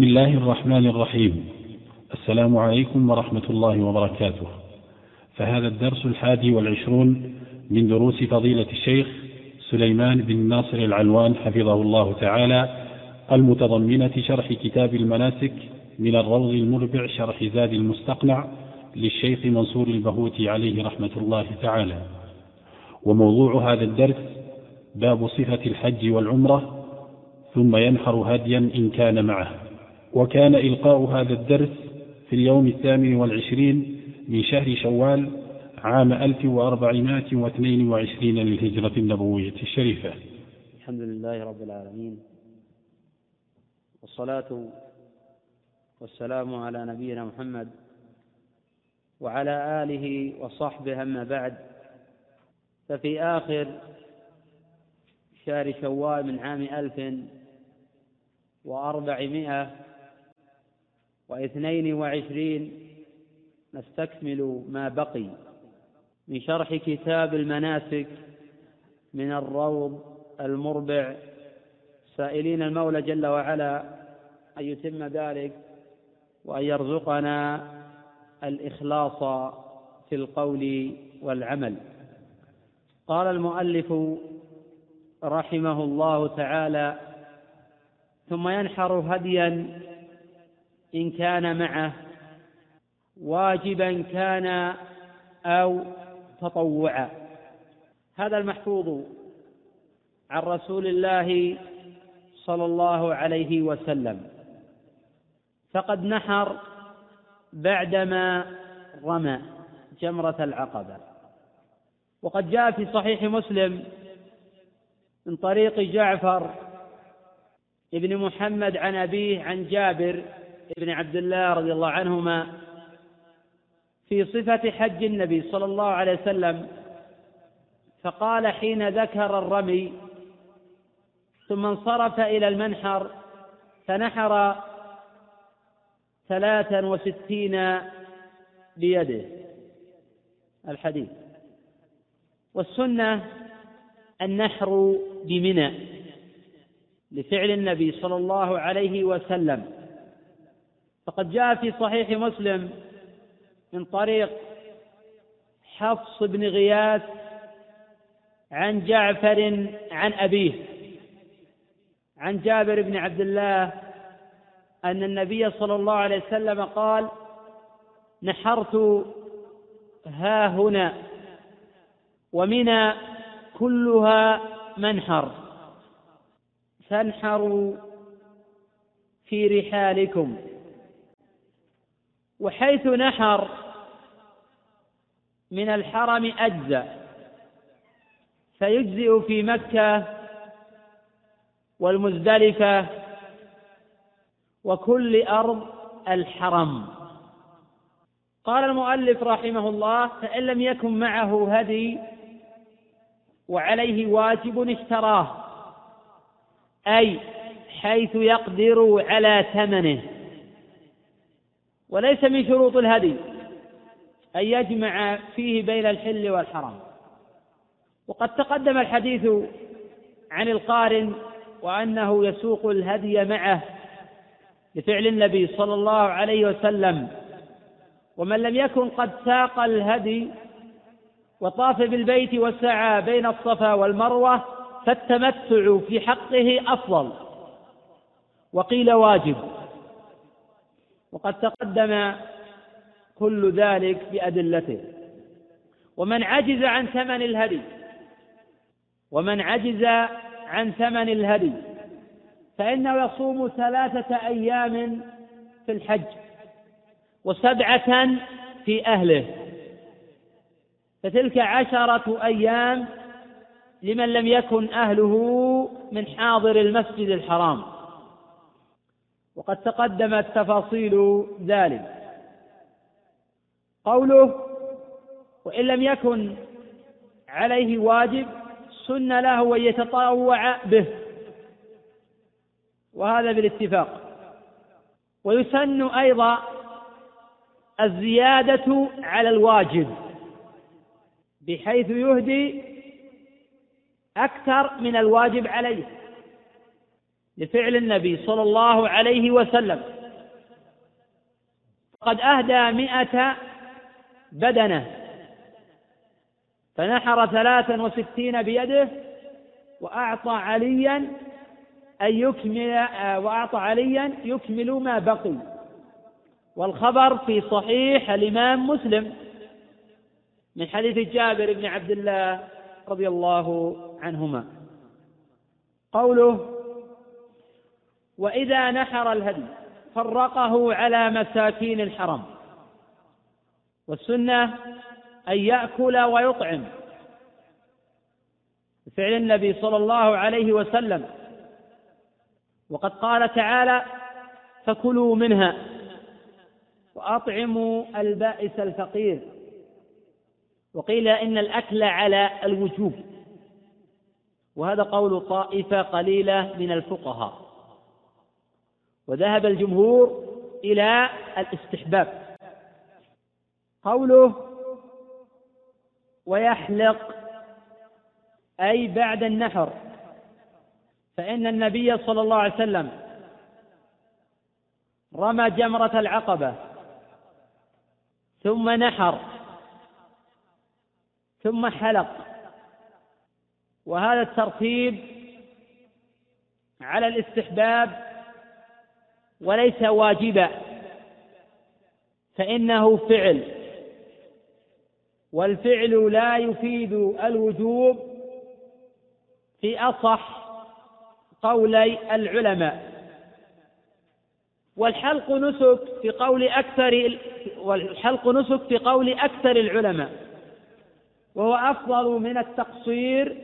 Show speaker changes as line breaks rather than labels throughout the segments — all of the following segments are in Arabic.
بسم الله الرحمن الرحيم. السلام عليكم ورحمة الله وبركاته. فهذا الدرس الحادي والعشرون من دروس فضيلة الشيخ سليمان بن ناصر العلوان حفظه الله تعالى المتضمنة شرح كتاب المناسك من الروض المربع شرح زاد المستقنع للشيخ منصور البهوتي عليه رحمة الله تعالى. وموضوع هذا الدرس باب صفة الحج والعمرة ثم ينحر هديا إن كان معه. وكان إلقاء هذا الدرس في اليوم الثامن والعشرين من شهر شوال عام 1422 للهجرة النبوية الشريفة.
الحمد لله رب العالمين. والصلاة والسلام على نبينا محمد وعلى آله وصحبه أما بعد. ففي آخر شهر شوال من عام ألف وأربعمائة واثنين وعشرين نستكمل ما بقي من شرح كتاب المناسك من الروض المربع. سائلين المولى جل وعلا أن يتم ذلك وأن يرزقنا الإخلاص في القول والعمل. قال المؤلف رحمه الله تعالى ثم ينحر هديا إن كان معه واجبا كان أو تطوعا. هذا المحفوظ عن رسول الله صلى الله عليه وسلم. فقد نحر بعدما رمى جمرة العقبة. وقد جاء في صحيح مسلم من طريق جعفر ابن محمد عن أبيه عن جابر بن عبد الله رضي الله عنهما في صفة حج النبي صلى الله عليه وسلم فقال حين ذكر الرمي ثم انصرف إلى المنحر فنحر ثلاثا وستين بيده الحديث. والسنة النحر بمنى لفعل النبي صلى الله عليه وسلم. فقد جاء في صحيح مسلم من طريق حفص بن غياث عن جعفر عن أبيه عن جابر بن عبد الله أن النبي صلى الله عليه وسلم قال نحرت ها هنا ومنى كلها منحر فانحروا في رحالكم. وحيث نحر من الحرم أجزأ فيجزئ في مكة والمزدلفة وكل أرض الحرم. قال المؤلف رحمه الله فإن لم يكن معه هدي وعليه واجب اشتراه أي حيث يقدر على ثمنه. وليس من شروط الهدي أن يجمع فيه بين الحل والحرام. وقد تقدم الحديث عن القارن وأنه يسوق الهدي معه لفعل النبي صلى الله عليه وسلم. ومن لم يكن قد ساق الهدي وطاف بالبيت وسعى بين الصفا والمروة فالتمتع في حقه أفضل. وقيل واجب. وقد تقدم كل ذلك بأدلته. ومن عجز عن ثمن الهدي ومن عجز عن ثمن الهدي فإنه يصوم ثلاثة أيام في الحج وسبعة في أهله. فتلك عشرة أيام لمن لم يكن أهله من حاضر المسجد الحرام. وقد تقدمت تفاصيل ذلك. قوله وإن لم يكن عليه واجب سن له أن يتطوع به. وهذا بالاتفاق. ويسن أيضا الزيادة على الواجب بحيث يهدي أكثر من الواجب عليه. لفعل النبي صلى الله عليه وسلم. قد أهدى مئة بدنة. فنحر ثلاثا وستين بيده وأعطى عليا أن يكمل وأعطى عليا يكمل ما بقي. والخبر في صحيح الإمام مسلم من حديث جابر بن عبد الله رضي الله عنهما. قوله وإذا نحر الهدي فرقه على مساكين الحرم. والسنة أن يأكل ويطعم. فعل النبي صلى الله عليه وسلم. وقد قال تعالى فكلوا منها وأطعموا البائس الفقير. وقيل إن الأكل على الوجوب. وهذا قول طائفة قليلة من الفقهاء. وذهب الجمهور إلى الاستحباب. قوله ويحلق أي بعد النحر فإن النبي صلى الله عليه وسلم رمى جمرة العقبة ثم نحر ثم حلق. وهذا الترتيب على الاستحباب وليس واجبا فإنه فعل. والفعل لا يفيد الوجوب في أصح قولي العلماء. والحلق نسك في قول أكثر والحلق نسك في قول أكثر العلماء. وهو أفضل من التقصير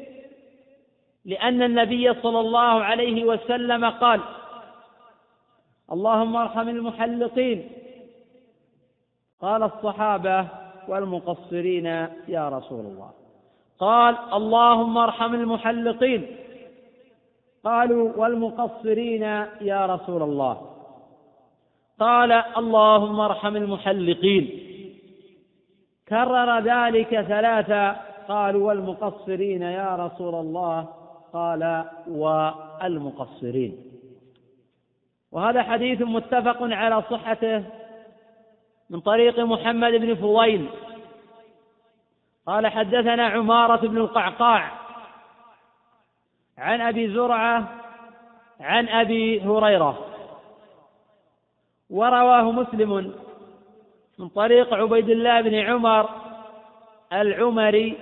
لأن النبي صلى الله عليه وسلم قال اللهم ارحم المحلقين. قال الصحابة والمقصرين يا رسول الله. قال اللهم ارحم المحلقين. قالوا والمقصرين يا رسول الله. قال اللهم ارحم المحلقين. كرر ذلك ثلاثة. قالوا والمقصرين يا رسول الله. قال والمقصرين. وهذا حديث متفق على صحته من طريق محمد بن فضيل. قال حدثنا عمارة بن القعقاع عن أبي زرعة عن أبي هريرة. ورواه مسلم من طريق عبيد الله بن عمر العمري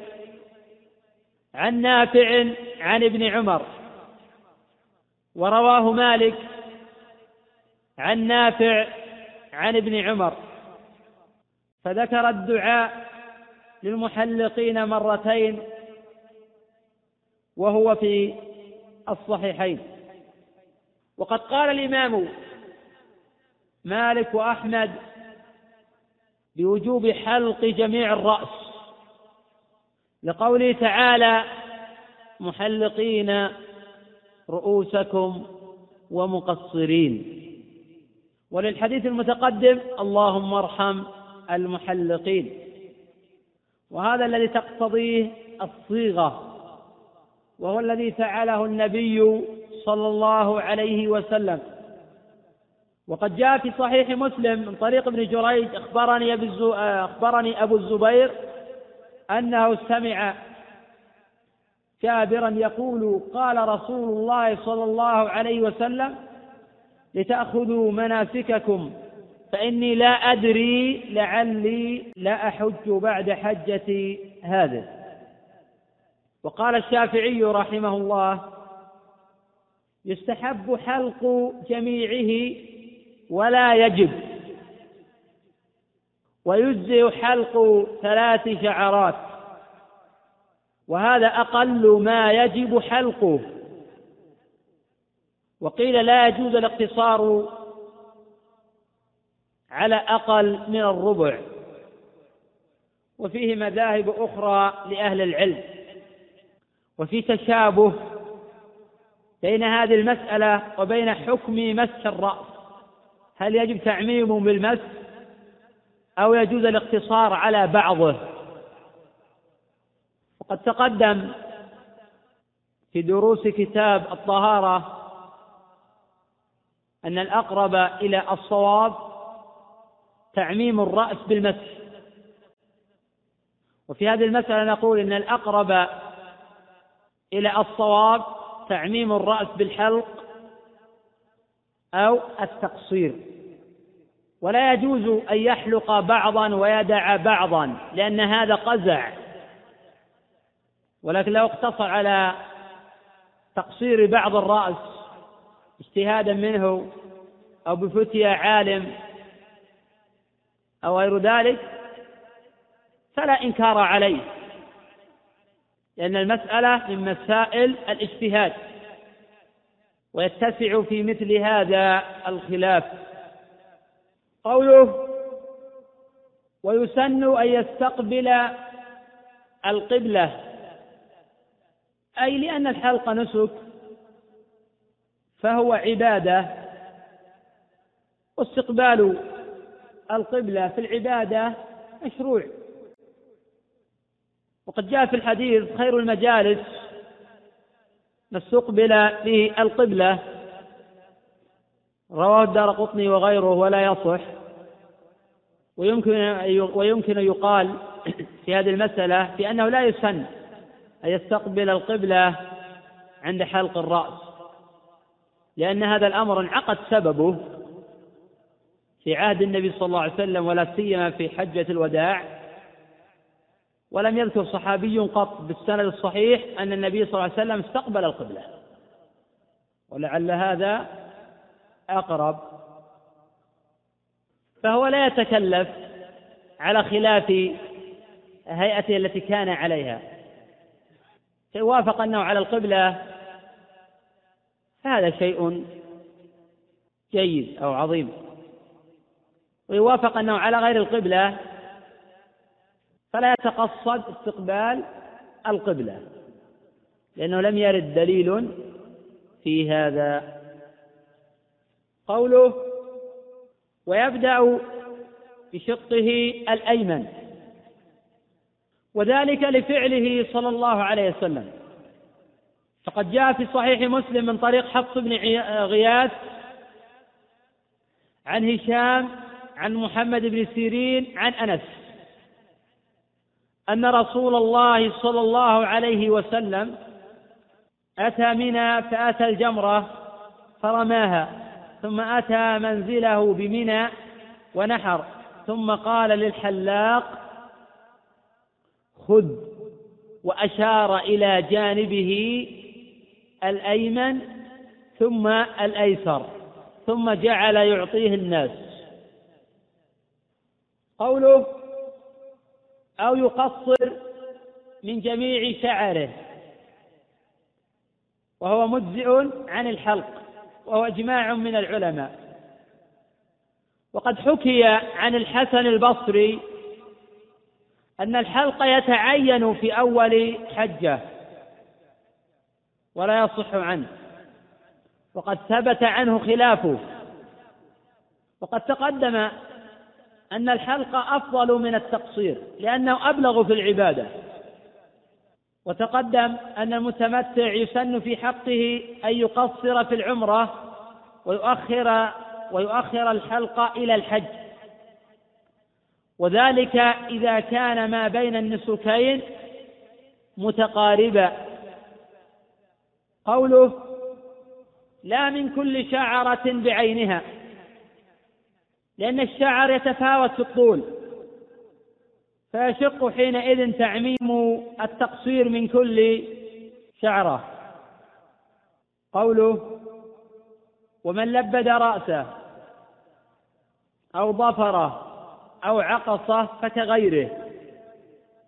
عن نافع عن ابن عمر. ورواه مالك عن نافع عن ابن عمر. فذكر الدعاء للمحلقين مرتين وهو في الصحيحين. وقد قال الإمام مالك وأحمد بوجوب حلق جميع الرأس لقوله تعالى محلقين رؤوسكم ومقصرين وللحديث المتقدم اللهم ارحم المحلقين. وهذا الذي تقتضيه الصيغة وهو الذي فعله النبي صلى الله عليه وسلم. وقد جاء في صحيح مسلم من طريق ابن جريج أخبرني أخبرني أبو الزبير أنه سمع جابرا يقول قال رسول الله صلى الله عليه وسلم لتأخذوا مناسككم. فإني لا أدري لعلي لا أحج بعد حجتي هذه. وقال الشافعي رحمه الله يستحب حلق جميعه ولا يجب. ويجزئ حلق ثلاث شعرات. وهذا أقل ما يجب حلقه. وقيل لا يجوز الاقتصار على أقل من الربع. وفيه مذاهب أخرى لأهل العلم. وفي تشابه بين هذه المسألة وبين حكم مسح الرأس. هل يجب تعميمه بالمسح أو يجوز الاقتصار على بعضه؟ وقد تقدم في دروس كتاب الطهارة أن الأقرب إلى الصواب تعميم الرأس بالمسح. وفي هذه المسألة نقول إن الأقرب إلى الصواب تعميم الرأس بالحلق أو التقصير. ولا يجوز أن يحلق بعضا ويدع بعضا لأن هذا قزع. ولكن لو اقتصر على تقصير بعض الرأس اجتهادا منه أو بفتيا عالم أو غير ذلك فلا إنكار عليه لأن المسألة من مسائل الاجتهاد ويتسع في مثل هذا الخلاف. قوله ويسن أن يستقبل القبلة. أي لأن الحلق نسك فهو عبادة. واستقبال القبلة في العبادة مشروع. وقد جاء في الحديث خير المجالس. ما استقبل فيه القبلة. رواه الدار قطني وغيره ولا يصح. ويمكن ويمكن يقال في هذه المسألة في أنه لا يسن أن يستقبل القبلة عند حلق الرأس. لأن هذا الأمر انعقد سببه في عهد النبي صلى الله عليه وسلم ولا سيما في حجة الوداع. ولم يذكر صحابي قط بالسند الصحيح أن النبي صلى الله عليه وسلم استقبل القبلة. ولعل هذا أقرب. فهو لا يتكلف على خلاف هيئته التي كان عليها. وافق أنه على القبلة فهذا شيء جيد أو عظيم. ويوافق أنه على غير القبلة فلا يتقصد استقبال القبلة لأنه لم يرد دليل في هذا. قوله ويبدأ بشقه الأيمن وذلك لفعله صلى الله عليه وسلم. فقد جاء في صحيح مسلم من طريق حفص بن غياث عن هشام عن محمد بن سيرين عن أنس أن رسول الله صلى الله عليه وسلم أتى منى فأتى الجمرة فرماها ثم أتى منزله بمنى ونحر ثم قال للحلاق خذ وأشار إلى جانبه الأيمن ثم الأيسر ثم جعل يعطيه الناس. قوله أو يقصر من جميع شعره وهو مجزئ عن الحلق وهو إجماع من العلماء. وقد حكي عن الحسن البصري أن الحلق يتعين في أول حجة. ولا يصح عنه. وقد ثبت عنه خلافه. وقد تقدم أن الحلق أفضل من التقصير لأنه أبلغ في العبادة. وتقدم أن المتمتع يسن في حقه أن يقصر في العمرة ويؤخر ويؤخر الحلق إلى الحج. وذلك إذا كان ما بين النسكين متقاربا. قوله لا من كل شعرة بعينها لأن الشعر يتفاوت في الطول. فيشق حينئذ تعميم التقصير من كل شعرة. قوله ومن لبد رأسه أو ظفره أو عقصه فكغيره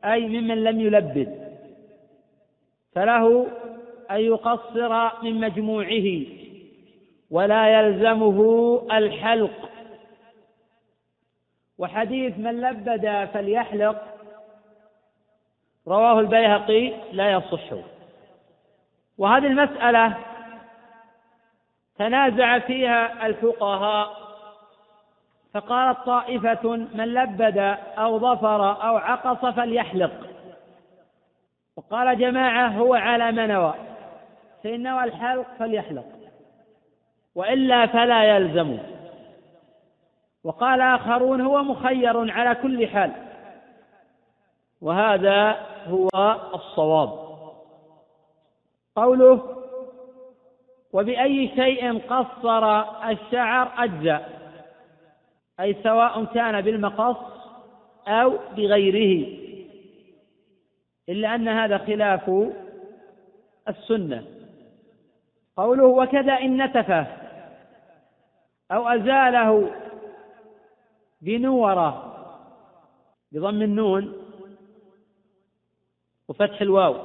أي ممن لم يلبد. فله أن يقصر من مجموعه ولا يلزمه الحلق. وحديث من لبد فليحلق رواه البيهقي لا يصح. وهذه المسألة تنازع فيها الفقهاء فقالت طائفة من لبد أو ظفر أو عقص فليحلق. وقال جماعة هو على ما نوى فإن نوى الحلق فليحلق وإلا فلا يلزم. وقال آخرون هو مخير على كل حال وهذا هو الصواب. قوله وبأي شيء قصر الشعر أجزأ أي سواء كان بالمقص أو بغيره إلا أن هذا خلاف السنة. قوله وكذا إن نتفه أو أزاله بنورة بضم النون وفتح الواو.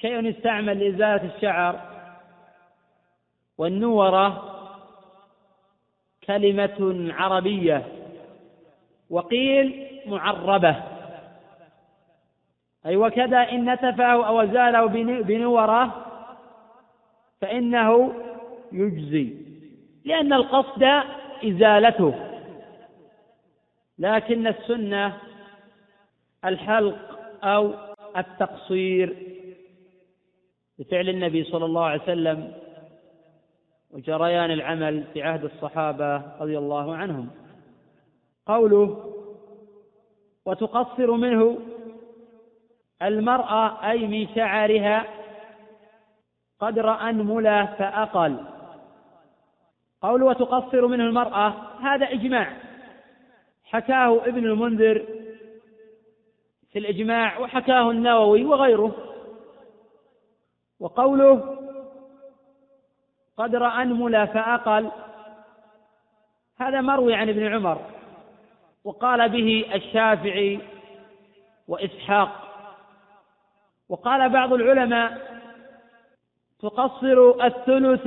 شيء يستعمل لإزالة الشعر والنورة كلمة عربية وقيل معربة. أي وكذا إن نتفه أو زاله بنورة فإنه يجزي لأن القصد إزالته. لكن السنة الحلق أو التقصير بفعل النبي صلى الله عليه وسلم وجريان العمل في عهد الصحابة رضي الله عنهم. قوله وتقصر منه المرأة أي من شعرها قدر أنملة فأقل. قوله وتقصر منه المرأة هذا إجماع. حكاه ابن المنذر في الإجماع وحكاه النووي وغيره. وقوله قدر أنمل فأقل هذا مروي عن ابن عمر. وقال به الشافعي وإسحاق. وقال بعض العلماء تقصر الثلث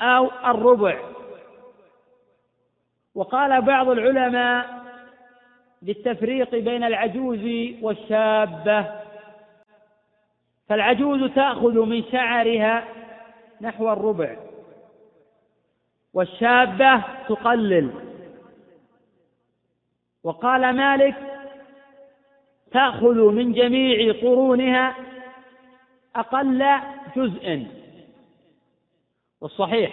أو الربع. وقال بعض العلماء بالتفريق بين العجوز والشابة. فالعجوز تأخذ من شعرها نحو الربع والشابة تقلل. وقال مالك تأخذ من جميع قرونها أقل جزء والصحيح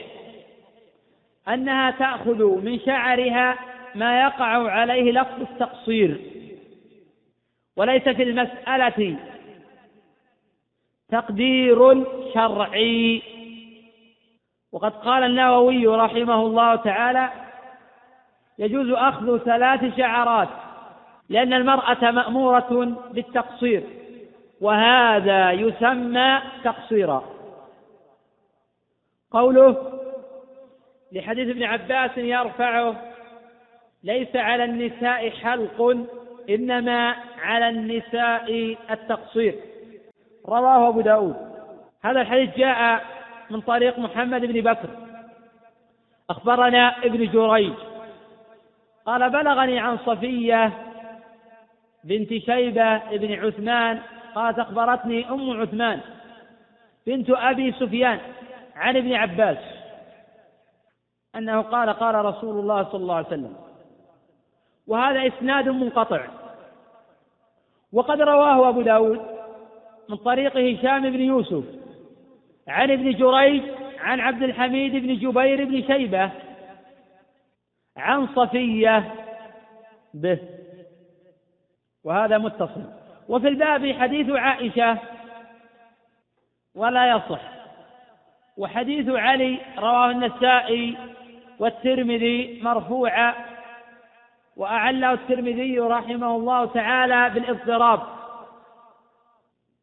أنها تأخذ من شعرها ما يقع عليه لفظ التقصير وليس في المسألة تقدير شرعي. وقد قال النووي رحمه الله تعالى يجوز أخذ ثلاث شعرات لأن المرأة مأمورة بالتقصير. وهذا يسمى تقصيرا. قوله لحديث ابن عباس يرفعه ليس على النساء حلق إنما على النساء التقصير. رواه أبو داود. هذا الحديث جاء من طريق محمد بن بكر. أخبرنا ابن جريج. قال بلغني عن صفية بنت شيبة بن عثمان قالت أخبرتني أم عثمان بنت أبي سفيان عن ابن عباس أنه قال قال رسول الله صلى الله عليه وسلم وهذا إسناد منقطع وقد رواه أبو داود من طريق هشام بن يوسف عن ابن جريج عن عبد الحميد بن جبير بن شيبة عن صفية به. وهذا متصل. وفي الباب حديث عائشة ولا يصح. وحديث علي رواه النسائي والترمذي مرفوعا وأعله الترمذي رحمه الله تعالى بالاضطراب.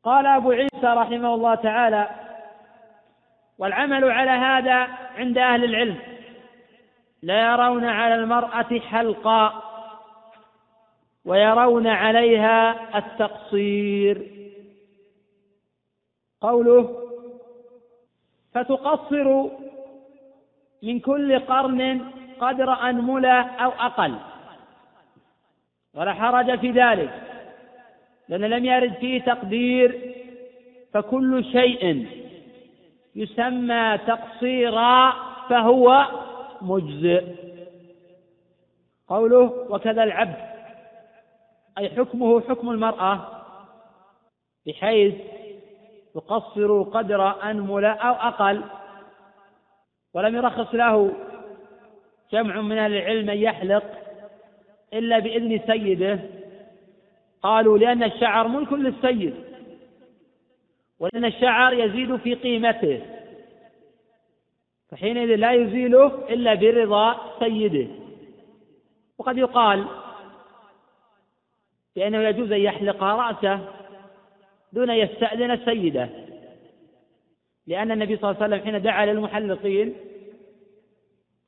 قال أبو عيسى رحمه الله تعالى والعمل على هذا عند أهل العلم لا يرون على المرأة حلقا ويرون عليها التقصير. قوله فتقصر من كل قرن قدر أنملة أو أقل ولا حرج في ذلك لأن لم يرد فيه تقدير فكل شيء يسمى تقصيرا فهو مجزئ. قوله وكذا العبد. أي حكمه حكم المرأة بحيث تقصر قدر أنمل أو أقل. ولم يرخص له جمع من أهل العلم أن يحلق إلا بإذن سيده. قالوا لأن الشعر ملك للسيد ولأن الشعر يزيد في قيمته فحينئذ لا يزيله إلا برضا سيده. وقد يقال بأنه يجوز أن يحلق رأسه دون أن يستأذن سيده. لأن النبي صلى الله عليه وسلم حين دعا للمحلقين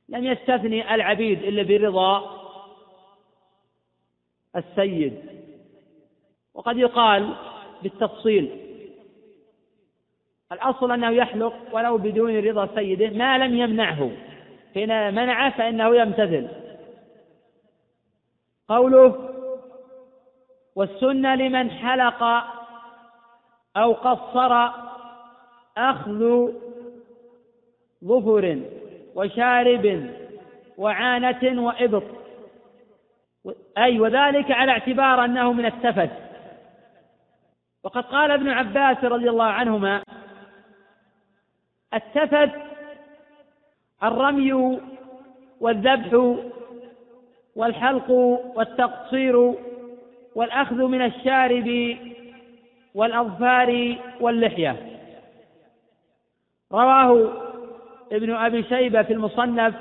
لم يستثني العبيد إلا برضا السيد. وقد يقال بالتفصيل الأصل أنه يحلق ولو بدون رضا سيده ما لم يمنعه. حين منعه فإنه يمتثل. قوله والسنة لمن حلق أو قصر أخذ ظفر وشارب وعانة وإبط. أي وذلك على اعتبار أنه من التفت وقد قال ابن عباس رضي الله عنهما التفت الرمي والذبح والحلق والتقصير والأخذ من الشارب والأظفار واللحية. رواه ابن أبي شيبة في المصنف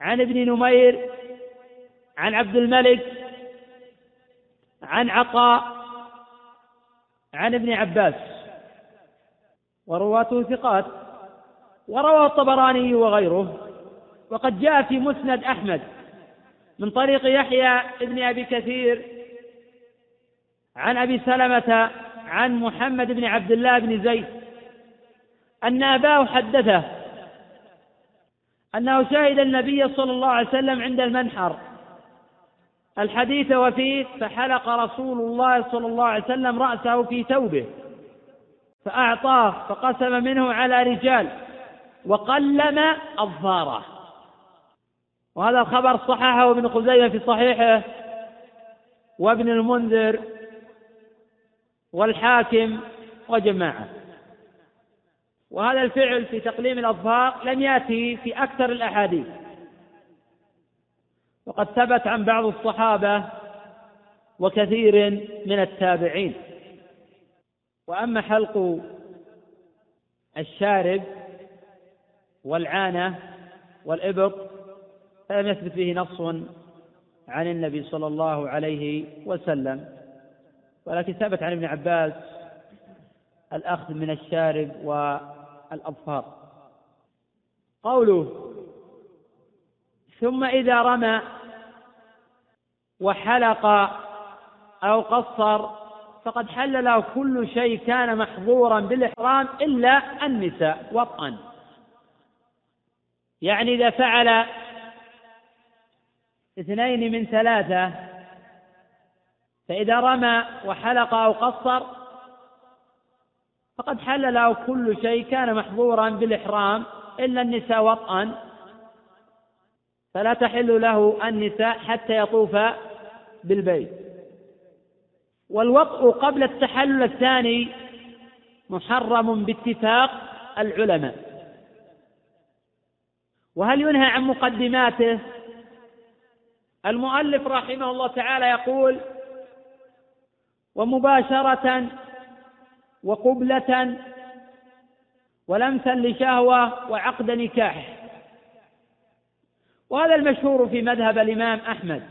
عن ابن نمير عن عبد الملك عن عطاء عن ابن عباس. ورواته ثقات وروى الطبراني وغيره. وقد جاء في مسند أحمد. من طريق يحيى ابن أبي كثير عن أبي سلمة عن محمد بن عبد الله بن زيد أن أباه حدثه أنه شهد النبي صلى الله عليه وسلم عند المنحر. الحديث وفيه فحلق رسول الله صلى الله عليه وسلم رأسه في ثوبه فأعطاه فقسم منه على رجال وقلم أظفاره وهذا الخبر صححه ابن خزيمة في صحيحه وابن المنذر والحاكم وجماعة. وهذا الفعل في تقليم الأظفار لم يأتي في أكثر الأحاديث. وقد ثبت عن بعض الصحابة وكثير من التابعين. وأما حلق الشارب والعانة والإبط فلم يثبت به نص عن النبي صلى الله عليه وسلم ولكن ثبت عن ابن عباس الأخذ من الشارب والأظفار. قوله ثم إذا رمى وحلق أو قصر فقد حل له كل شيء كان محظورا بالإحرام إلا النساء وطئا. يعني إذا فعل اثنين من ثلاثة. فإذا رمى وحلق أو قصر فقد حل له كل شيء كان محظورا بالإحرام إلا النساء وطئا. فلا تحل له النساء حتى يطوف بالبيت. والوطء قبل التحلل الثاني محرم باتفاق العلماء. وهل ينهى عن مقدماته؟ المؤلف رحمه الله تعالى يقول ومباشرة وقبلة ولمسا لشهوة وعقد نكاح. وهذا المشهور في مذهب الإمام أحمد.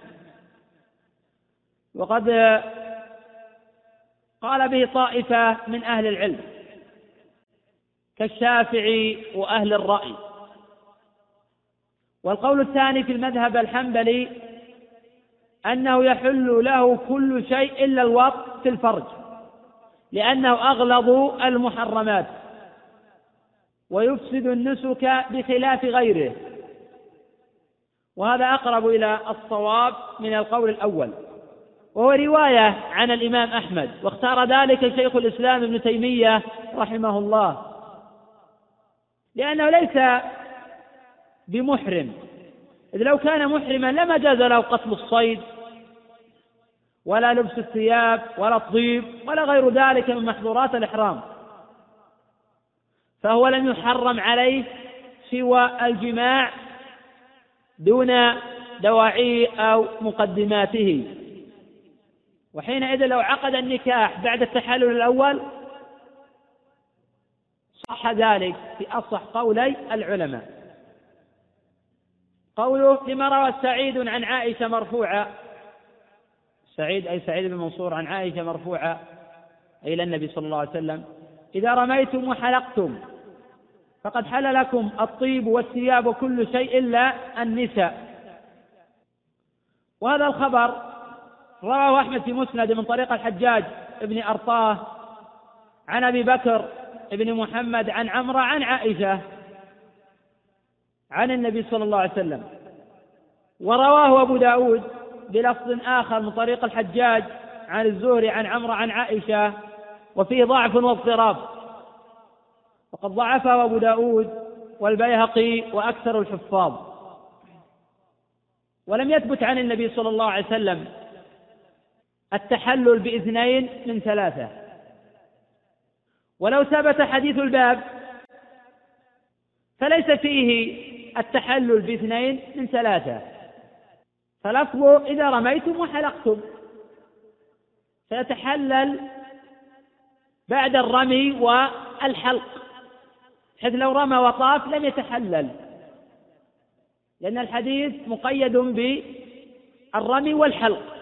وقد قال به طائفة من أهل العلم كالشافعي وأهل الرأي. والقول الثاني في المذهب الحنبلي أنه يحل له كل شيء إلا الوط في الفرج لأنه أغلظ المحرمات ويفسد النسك بخلاف غيره. وهذا أقرب إلى الصواب من القول الأول. وهو رواية عن الإمام أحمد واختار ذلك شيخ الإسلام ابن تيمية رحمه الله. لأنه ليس بمحرم إذ لو كان محرما لما جاز له قتل الصيد ولا لبس الثياب ولا الطيب ولا غير ذلك من محظورات الإحرام. فهو لم يحرم عليه سوى الجماع دون دواعيه أو مقدماته. وحينئذ لو عقد النكاح بعد التحلل الأول صح ذلك في أصح قولي العلماء. قوله لما روى سعيد عن عائشة مرفوعة سعيد أي سعيد بن منصور عن عائشة مرفوعة إلى النبي صلى الله عليه وسلم إذا رميتم وحلقتم فقد حل لكم الطيب والثياب وكل شيء إلا النساء. وهذا الخبر رواه أحمد في مسند من طريق الحجاج بن أرطاه عن أبي بكر بن محمد عن عمرة عن عائشة عن النبي صلى الله عليه وسلم. ورواه أبو داود بلفظ آخر من طريق الحجاج عن الزهري عن عمرو عن عائشة وفيه ضعف واضطراب. وقد ضعفه أبو داود والبيهقي وأكثر الحفاظ. ولم يثبت عن النبي صلى الله عليه وسلم التحلل بإثنين من ثلاثة. ولو ثبت حديث الباب فليس فيه التحلل بإثنين من ثلاثة. فلفظه إذا رميتم وحلقتم. فيتحلل بعد الرمي والحلق حيث لو رمى وطاف لم يتحلل لأن الحديث مقيد بالرمي والحلق.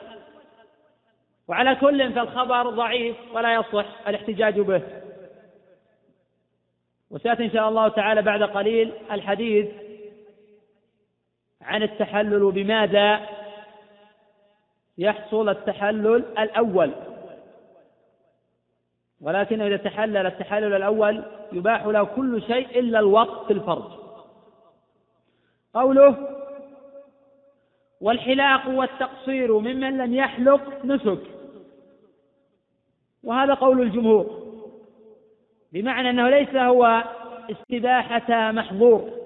وعلى كل فالخبر ضعيف ولا يصح الاحتجاج به. وسيأتي إن شاء الله تعالى بعد قليل الحديث عن التحلل بماذا يحصل التحلل الأول؟ ولكنه إذا تحلل التحلل الأول يباح له كل شيء إلا الوقت في الفرج قوله والحلاق والتقصير ممن لم يحلق نسك. وهذا قول الجمهور بمعنى أنه ليس هو استباحة محظور.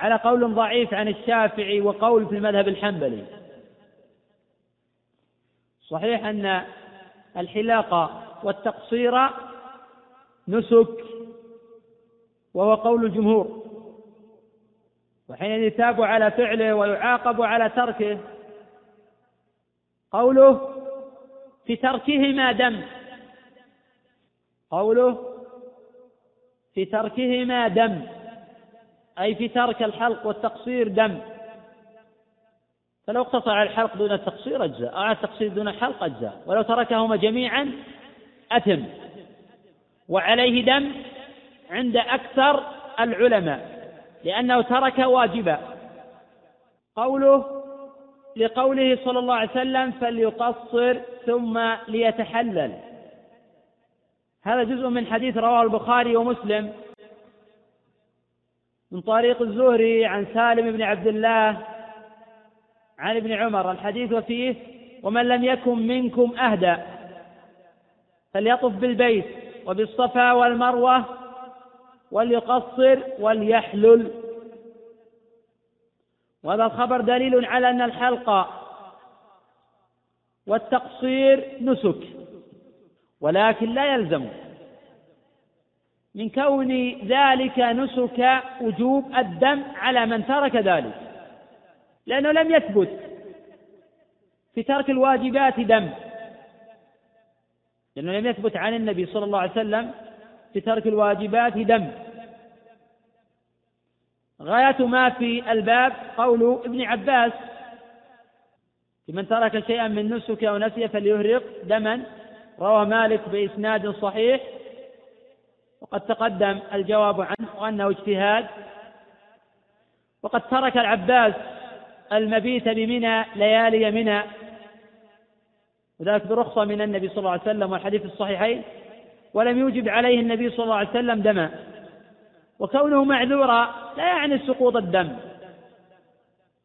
على قول ضعيف عن الشافعي وقول في المذهب الحنبلي. صحيح أن الحلاقة والتقصير نسك وهو قول الجمهور. وحين يتاب على فعله ويعاقب على تركه. قوله في تركهما دم. قوله في تركهما دم. أي في ترك الحلق والتقصير دم. فلو اقتصر على الحلق دون التقصير أجزاء أو على التقصير دون الحلق أجزاء. ولو تركهما جميعا أثم وعليه دم عند أكثر العلماء لأنه ترك واجبا. قوله لقوله صلى الله عليه وسلم فليقصر ثم ليتحلل. هذا جزء من حديث رواه البخاري ومسلم. من طريق الزهري عن سالم بن عبد الله عن ابن عمر. الحديث وفيه ومن لم يكن منكم أهدى فليطف بالبيت وبالصفا والمروة وليقصر وليحلل. وهذا الخبر دليل على أن الحلق والتقصير نسك ولكن لا يلزم. من كون ذلك نسك وجوب الدم على من ترك ذلك. لأنه لم يثبت في ترك الواجبات دم. لأنه لم يثبت عن النبي صلى الله عليه وسلم في ترك الواجبات دم. غاية ما في الباب قول ابن عباس لمن ترك شيئا من نسك أو نسي فليهرق دما. روى مالك بإسناد صحيح. وقد تقدم الجواب عنه وأنه اجتهاد. وقد ترك العباس المبيت بمنى ليالي منى وذلك برخصة من النبي صلى الله عليه وسلم والحديث الصحيحين ولم يوجب عليه النبي صلى الله عليه وسلم دما وكونه معذورا لا يعني سقوط الدم.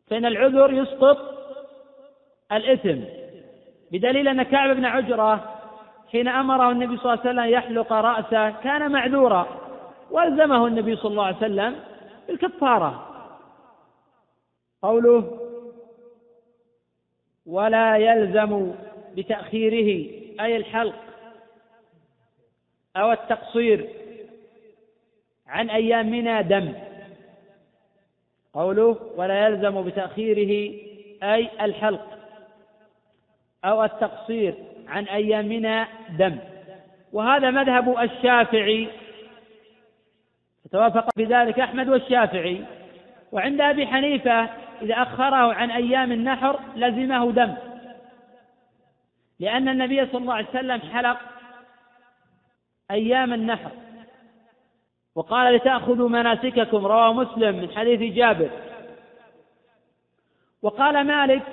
فإن العذر يسقط الإثم. بدليل أن كعب بن عجرة حين أمره النبي صلى الله عليه وسلم يحلق رأسه كان معذورا وألزمه النبي صلى الله عليه وسلم بالكفارة. قوله ولا يلزم بتأخيره أي الحلق أو التقصير عن أيام منى دم. قوله ولا يلزم بتأخيره أي الحلق أو التقصير عن أيامنا دم. وهذا مذهب الشافعي. توافق بذلك أحمد والشافعي. وعند أبي حنيفة إذا أخره عن أيام النحر لزمه دم. لأن النبي صلى الله عليه وسلم حلق أيام النحر. وقال لتأخذوا مناسككم رواه مسلم من حديث جابر. وقال مالك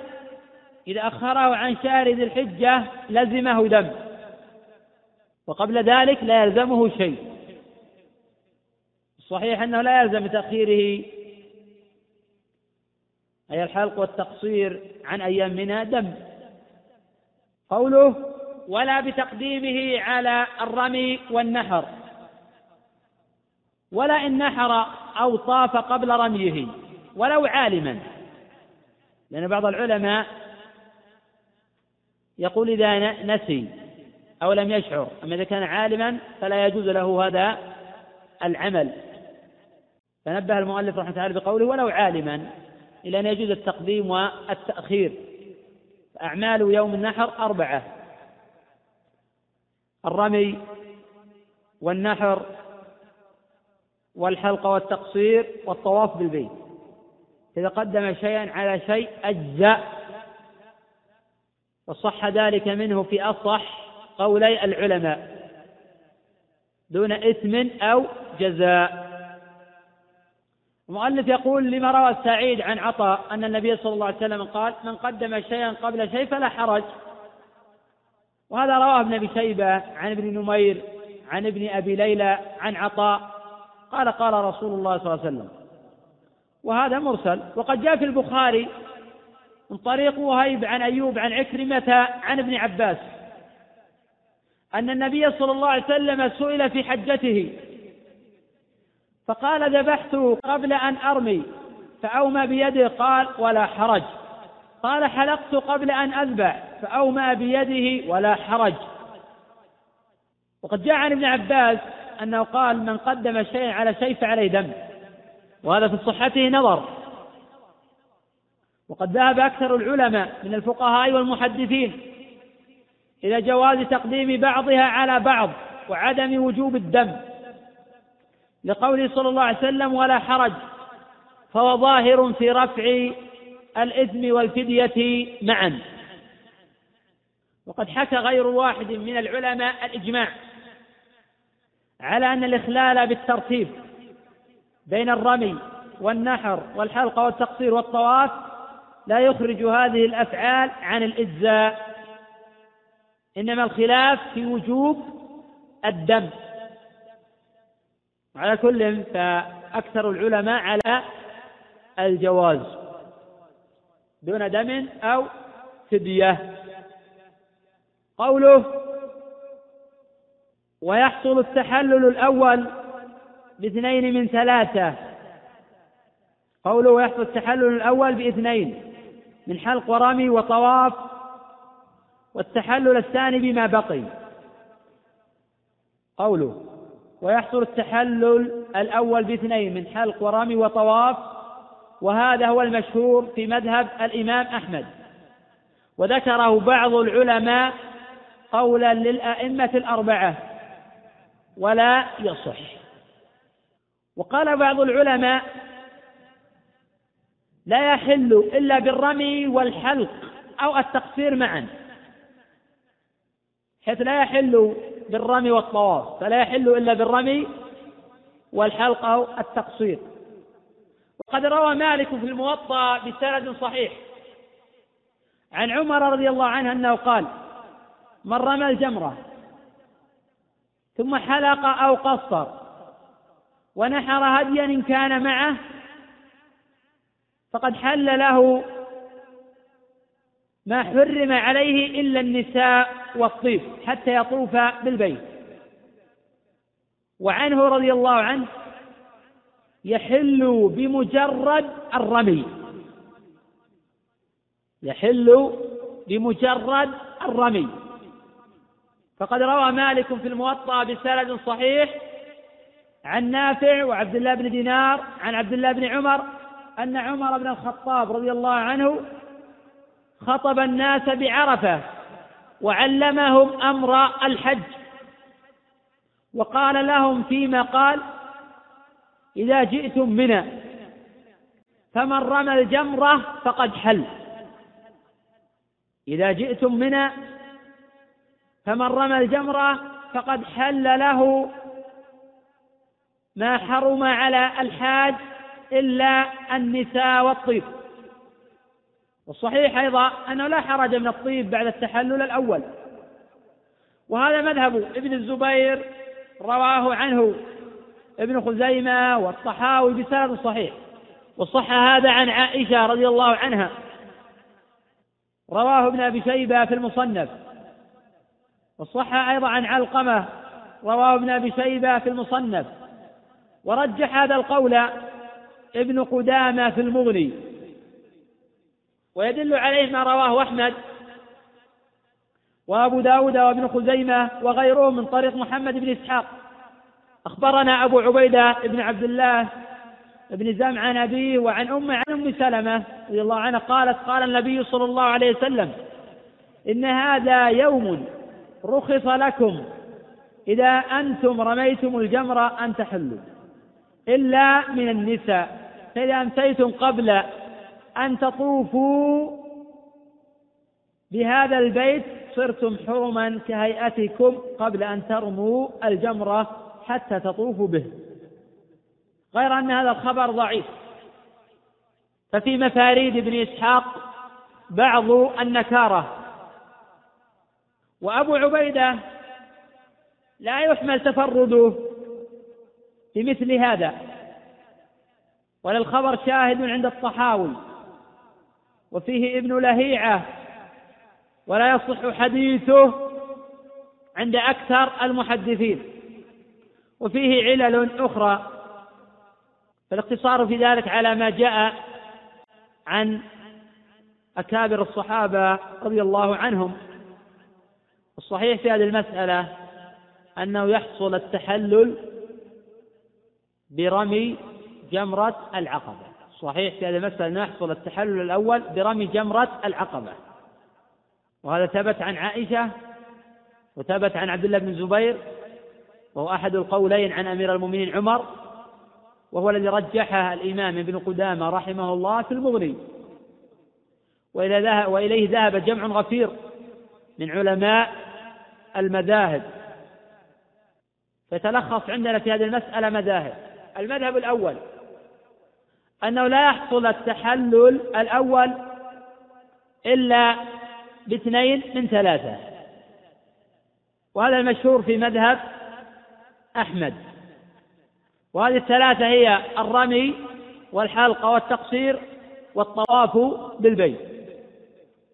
إذا أخره عن شهر ذي الحجة لزمه دم. وقبل ذلك لا يلزمه شيء. الصحيح أنه لا يلزم بتأخيره أي الحلق والتقصير عن أيام منى دم. قوله ولا بتقديمه على الرمي والنحر. ولا إن نحر أو طاف قبل رميه ولو عالما. لأن بعض العلماء يقول إذا نسي أو لم يشعر أما إذا كان عالما فلا يجوز له هذا العمل. فنبه المؤلف رحمة الله بقوله ولو عالما إلى أن يجوز التقديم والتأخير. أعمال يوم النحر أربعة الرمي والنحر والحلقة والتقصير والطواف بالبيت. إذا قدم شيئا على شيء أجزأ وصح ذلك منه في أصح قولي العلماء دون إثم أو جزاء. المؤلف يقول لما روى سعيد عن عطاء أن النبي صلى الله عليه وسلم قال من قدم شيئا قبل شيء فلا حرج. وهذا رواه ابن أبي شيبة عن ابن نمير عن ابن أبي ليلى عن عطاء. قال قال رسول الله صلى الله عليه وسلم. وهذا مرسل. وقد جاء في البخاري من طريق وهيب عن أيوب عن عكرمة عن ابن عباس. أن النبي صلى الله عليه وسلم سئل في حجته فقال ذبحت قبل أن أرمي فأومى بيده قال ولا حرج. قال حلقت قبل أن أذبح فأومى بيده ولا حرج. وقد جاء عن ابن عباس أنه قال من قدم شيئا على شيء فعليه دم. وهذا في صحته نظر. وقد ذهب أكثر العلماء من الفقهاء والمحدثين إلى جواز تقديم بعضها على بعض وعدم وجوب الدم. لقوله صلى الله عليه وسلم ولا حرج فهو ظاهر في رفع الإثم والفدية معا. وقد حكى غير واحد من العلماء الإجماع على أن الإخلال بالترتيب بين الرمي والنحر والحلقة والتقصير والطواف لا يخرج هذه الأفعال عن الإجزاء إنما الخلاف في وجوب الدم. على كل فأكثر العلماء على الجواز دون دم أو فدية. قوله ويحصل التحلل الأول باثنين من ثلاثة. قوله ويحصل التحلل الأول باثنين. من حلق ورمي وطواف والتحلل الثاني بما بقي. قوله ويحصل التحلل الأول باثنين من حلق ورمي وطواف وهذا هو المشهور في مذهب الإمام أحمد. وذكره بعض العلماء قولا للأئمة الأربعة ولا يصح. وقال بعض العلماء لا يحل إلا بالرمي والحلق أو التقصير معا. حيث لا يحل بالرمي والطواف فلا يحل إلا بالرمي والحلق أو التقصير. وقد روى مالك في الموطأ بسند صحيح عن عمر رضي الله عنه أنه قال من رمى الجمرة ثم حلق أو قصر ونحر هديا إن كان معه فقد حل له ما حرم عليه إلا النساء والطيب حتى يطوف بالبيت. وعنه رضي الله عنه يحل بمجرد الرمي. يحل بمجرد الرمي. فقد روى مالك في الموطأ بسند صحيح عن نافع وعبد الله بن دينار عن عبد الله بن عمر أن عمر بن الخطاب رضي الله عنه خطب الناس بعرفة وعلمهم أمر الحج. وقال لهم فيما قال إذا جئتم منى فمن رمى الجمرة فقد حل. إذا جئتم منى فمن رمى الجمرة فقد حل له ما حرم على الحاج إلا النساء والطيب. والصحيح أيضا أنه لا حرج من الطيب بعد التحلل الأول. وهذا مذهب ابن الزبير رواه عنه ابن خزيمة والطحاوي بسند صحيح. وصح هذا عن عائشة رضي الله عنها. رواه ابن أبي شيبة في المصنف. وصح أيضا عن علقمة رواه ابن أبي شيبة في المصنف. ورجح هذا القول ابن قدامة في المغني. ويدل عليه ما رواه أحمد وأبو داود وابن خزيمة وغيرهم من طريق محمد بن إسحاق. أخبرنا أبو عبيدة بن عبد الله بن زمع عن أبيه وعن أم عن أم سلمة رضي الله عنها قالت قال النبي صلى الله عليه وسلم إن هذا يوم رخص لكم إذا أنتم رميتم الجمر أن تحلوا إلا من النساء. فإذا أمسيتم قبل أن تطوفوا بهذا البيت صرتم حرما كهيئتكم قبل أن ترموا الجمرة حتى تطوفوا به. غير أن هذا الخبر ضعيف. ففي مفاريد ابن إسحاق بعض النكارة. وأبو عبيدة لا يحمل تفرده بمثل هذا. وللخبر شاهد عند الطحاوي وفيه ابن لهيعة ولا يصح حديثه عند أكثر المحدثين. وفيه علل أخرى فالاقتصار في ذلك على ما جاء عن أكابر الصحابة رضي الله عنهم. الصحيح في هذه المسألة أنه يحصل التحلل برمي جمرة العقبة. صحيح في هذه المسألة أنه يحصل التحلل الأول برمي جمرة العقبة. وهذا ثبت عن عائشة وثبت عن عبد الله بن الزبير وهو أحد القولين عن أمير المؤمنين عمر وهو الذي رجحه الإمام ابن قدامة رحمه الله في المغني. وإليه ذهب جمع غفير من علماء المذاهب. فتلخص عندنا في هذه المسألة مذاهب. المذهب الأول أنه لا يحصل التحلل الأول إلا باثنين من ثلاثة. وهذا المشهور في مذهب أحمد. وهذه الثلاثة هي الرمي والحلقة والتقصير والطواف بالبيت.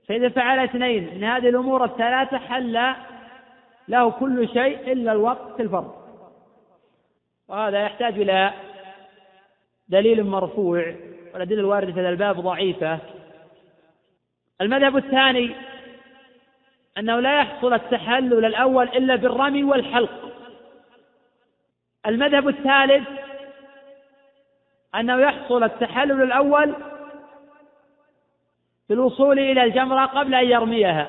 فإذا فعل اثنين من هذه الأمور الثلاثة حل له كل شيء إلا الوقت الفرض. وهذا يحتاج إلى دليل مرفوع والأدلة الواردة في هذا الباب ضعيفة. المذهب الثاني أنه لا يحصل التحلل الأول إلا بالرمي والحلق. المذهب الثالث أنه يحصل التحلل الأول بالوصول إلى الجمرة قبل أن يرميها.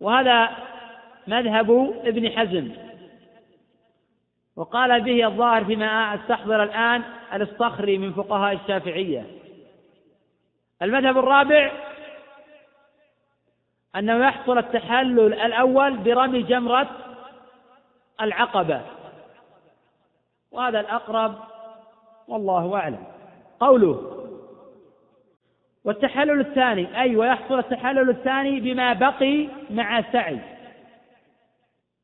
وهذا مذهب ابن حزم. وقال به الظاهر فيما استحضر الآن الاصطخري من فقهاء الشافعية. المذهب الرابع أنه يحصل التحلل الأول برمي جمرة العقبة. وهذا الأقرب والله أعلم. قوله والتحلل الثاني أي ويحصل التحلل الثاني بما بقي مع سعي.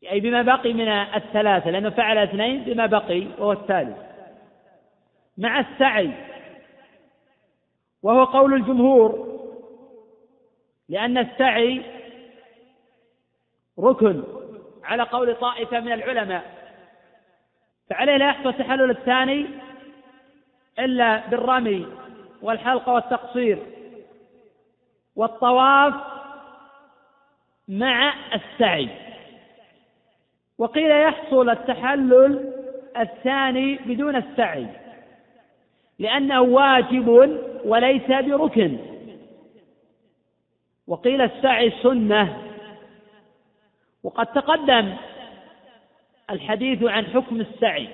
أي بما بقي من الثلاثة لأنه فعل اثنين بما بقي وهو الثالث. مع السعي وهو قول الجمهور لأن السعي ركن على قول طائفة من العلماء. فعليه لا يحصل التحلل الثاني إلا بالرمي والحلقة والتقصير والطواف مع السعي. وقيل يحصل التحلل الثاني بدون السعي لأنه واجب وليس بركن. وقيل السعي سنة. وقد تقدم الحديث عن حكم السعي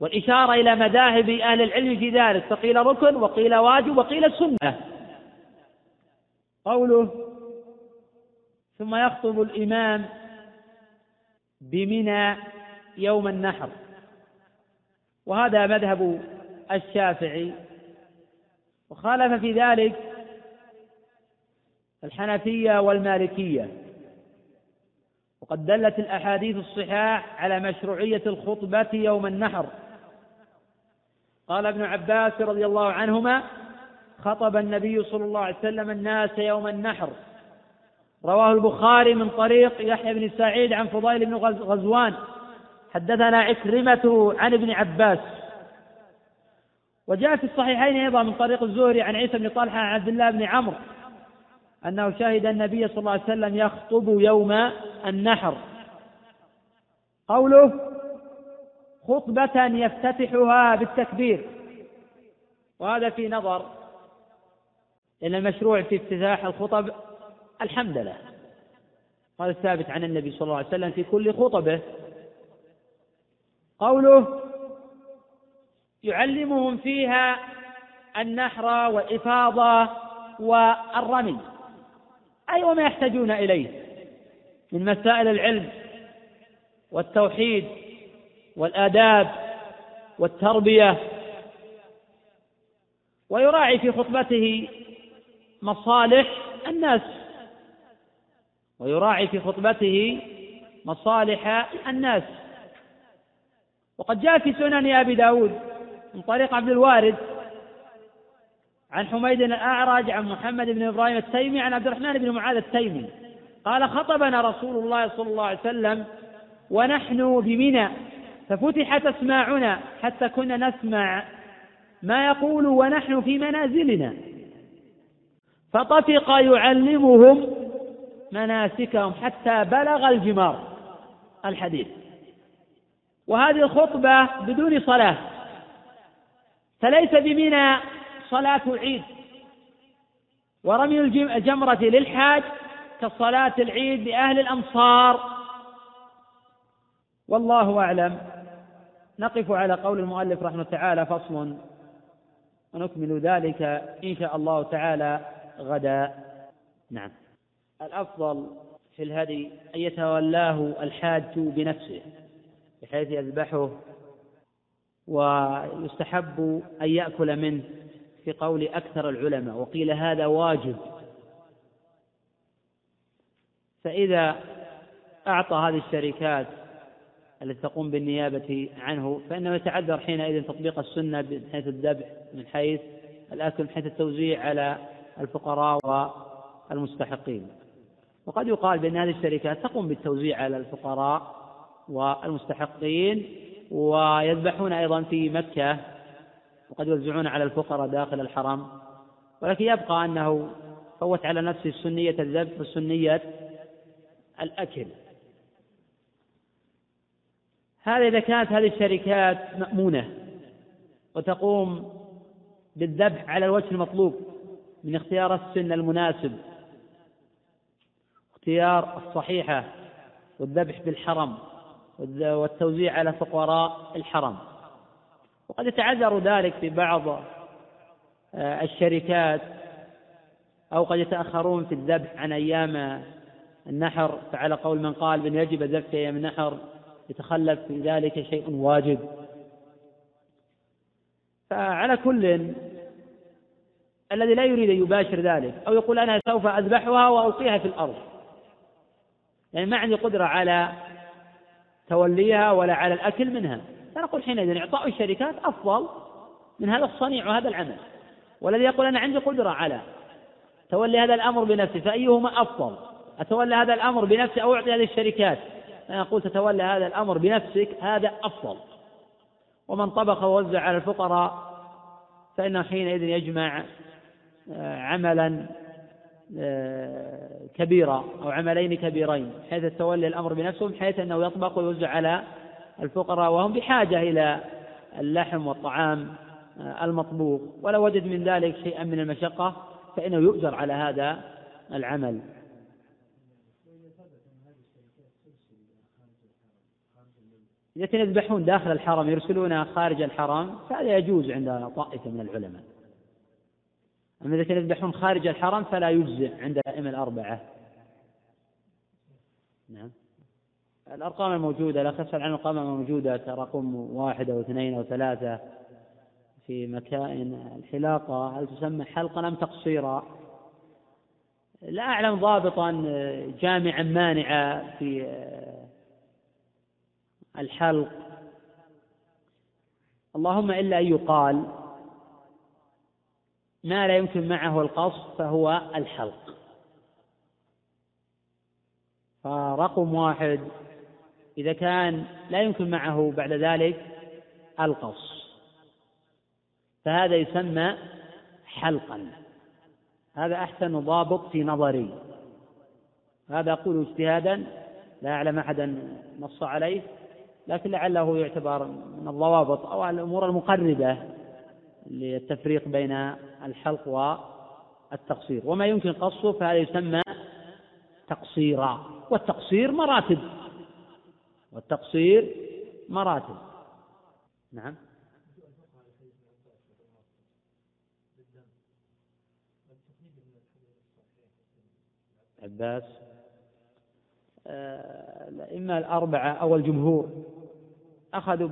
والإشارة إلى مذاهب أهل العلم في ذلك فقيل ركن وقيل واجب وقيل سنة. قوله ثم يخطب الإمام بمنى يوم النحر. وهذا مذهب الشافعي. وخالف في ذلك الحنفية والمالكية. وقد دلت الأحاديث الصحاح على مشروعية الخطبة يوم النحر. قال ابن عباس رضي الله عنهما خطب النبي صلى الله عليه وسلم الناس يوم النحر. رواه البخاري من طريق يحيى بن سعيد عن فضيل بن غزوان. حدثنا عكرمة عن ابن عباس. وجاء في الصحيحين أيضا من طريق الزهري عن عيسى بن طلحة عن عبد الله بن عمرو أنه شهد النبي صلى الله عليه وسلم يخطب يوم النحر. قوله خطبة يفتتحها بالتكبير. وهذا في نظر إن المشروع في افتتاح الخطب الحمد لله. هذا الثابت عن النبي صلى الله عليه وسلم في كل خطبه قوله يعلمهم فيها النحر والإفاضة والرمي. أي وما يحتاجون إليه. من مسائل العلم والتوحيد والآداب والتربية. ويراعي في خطبته مصالح الناس. ويراعي في خطبته مصالح الناس. وقد جاء في سنن أبي داود من طريق عبد الوارث عن حميد الأعرج عن محمد بن إبراهيم التيمي عن عبد الرحمن بن معاذ التيمي. قال خطبنا رسول الله صلى الله عليه وسلم ونحن بمنى ففتحت أسماعنا حتى كنا نسمع ما يقول ونحن في منازلنا. فطفق يعلمهم مناسكهم حتى بلغ الجمار الحديث وهذه الخطبة بدون صلاة. فليس بمنى صلاة العيد. ورمي الجمرة للحاج كصلاة العيد لأهل الأمصار. والله أعلم. نقف على قول المؤلف رحمه تعالى فصل. ونكمل ذلك إن شاء الله تعالى غدا. نعم. الأفضل في الهدي أن يتولاه الحاج بنفسه بحيث يذبحه ويستحب أن يأكل منه في قول أكثر العلماء وقيل هذا واجب. فإذا أعطى هذه الشركات التي تقوم بالنيابة عنه فإنه يتعذر حينئذ تطبيق السنة من حيث الذبح من حيث الأكل من حيث التوزيع على الفقراء والمستحقين. وقد يقال بأن هذه الشركات تقوم بالتوزيع على الفقراء والمستحقين ويذبحون أيضا في مكة وقد يوزعون على الفقراء داخل الحرم. ولكن يبقى أنه فوت على نفسه سنية الذبح وسنية الأكل. هذا إذا كانت هذه الشركات مأمونة وتقوم بالذبح على الوجه المطلوب من اختيار السن المناسب اختيار الصحيحة والذبح بالحرم والتوزيع على فقراء الحرم. وقد يتعذر ذلك في بعض آه، الشركات أو قد يتأخرون في الذبح عن أيام النحر. فعلى قول من قال بأن يجب الذبح في أيام النحر يتخلف في ذلك شيء واجب. فعلى كل الذي لا يريد أن يباشر ذلك أو يقول أنا سوف أذبحها وألقيها في الأرض. يعني ما عندي قدرة على توليها ولا على الأكل منها. فنقول حينئذ إعطاء الشركات أفضل من هذا الصنيع وهذا العمل. والذي يقول أنا عندي قدرة على تولي هذا الأمر بنفسي فأيهما أفضل؟ أتولى هذا الأمر بنفسي أو أعطي هذه الشركات؟ أنا أقول تتولى هذا الأمر بنفسك هذا أفضل. ومن طبخ ووزع على الفقراء فإنه حينئذ يجمع آه، عملا آه، كبيرا أو عملين كبيرين حيث تولي الأمر بنفسه بحيث أنه يطبق ويوزع على الفقراء وهم بحاجة إلى اللحم والطعام المطبوخ. ولو وجد من ذلك شيئا من المشقة فإنه يؤجر على هذا العمل. كانوا يذبحون داخل الحرم يرسلونها خارج الحرم فهذا يجوز عند طائفة من العلماء. أما إذا كانوا يذبحون خارج الحرم فلا يجزئ عند الأئمة الأربعة. نعم. الأرقام الموجودة لا تسأل عن الأرقام الموجودة كرقم واحد أو اثنين أو ثلاثة في مكائن الحلاقة. هل تسمى حلقا أم تقصيرا؟ لا أعلم ضابطا جامعا مانعا في الحلق. اللهم إلا أن يقال. ما لا يمكن معه القصد فهو الحلق. فرقم واحد إذا كان لا يمكن معه بعد ذلك القص فهذا يسمى حلقا. هذا أحسن ضابط في نظري. هذا أقول اجتهادا لا أعلم أحدا نص عليه لكن لعله يعتبر من الضوابط أو الأمور المقربة للتفريق بين الحلق والتقصير. وما يمكن قصه فهذا يسمى تقصيرا. والتقصير مراتب. والتقصير مراتب. نعم. عباس. آه، الأئمة الأربعة أو الجمهور أخذوا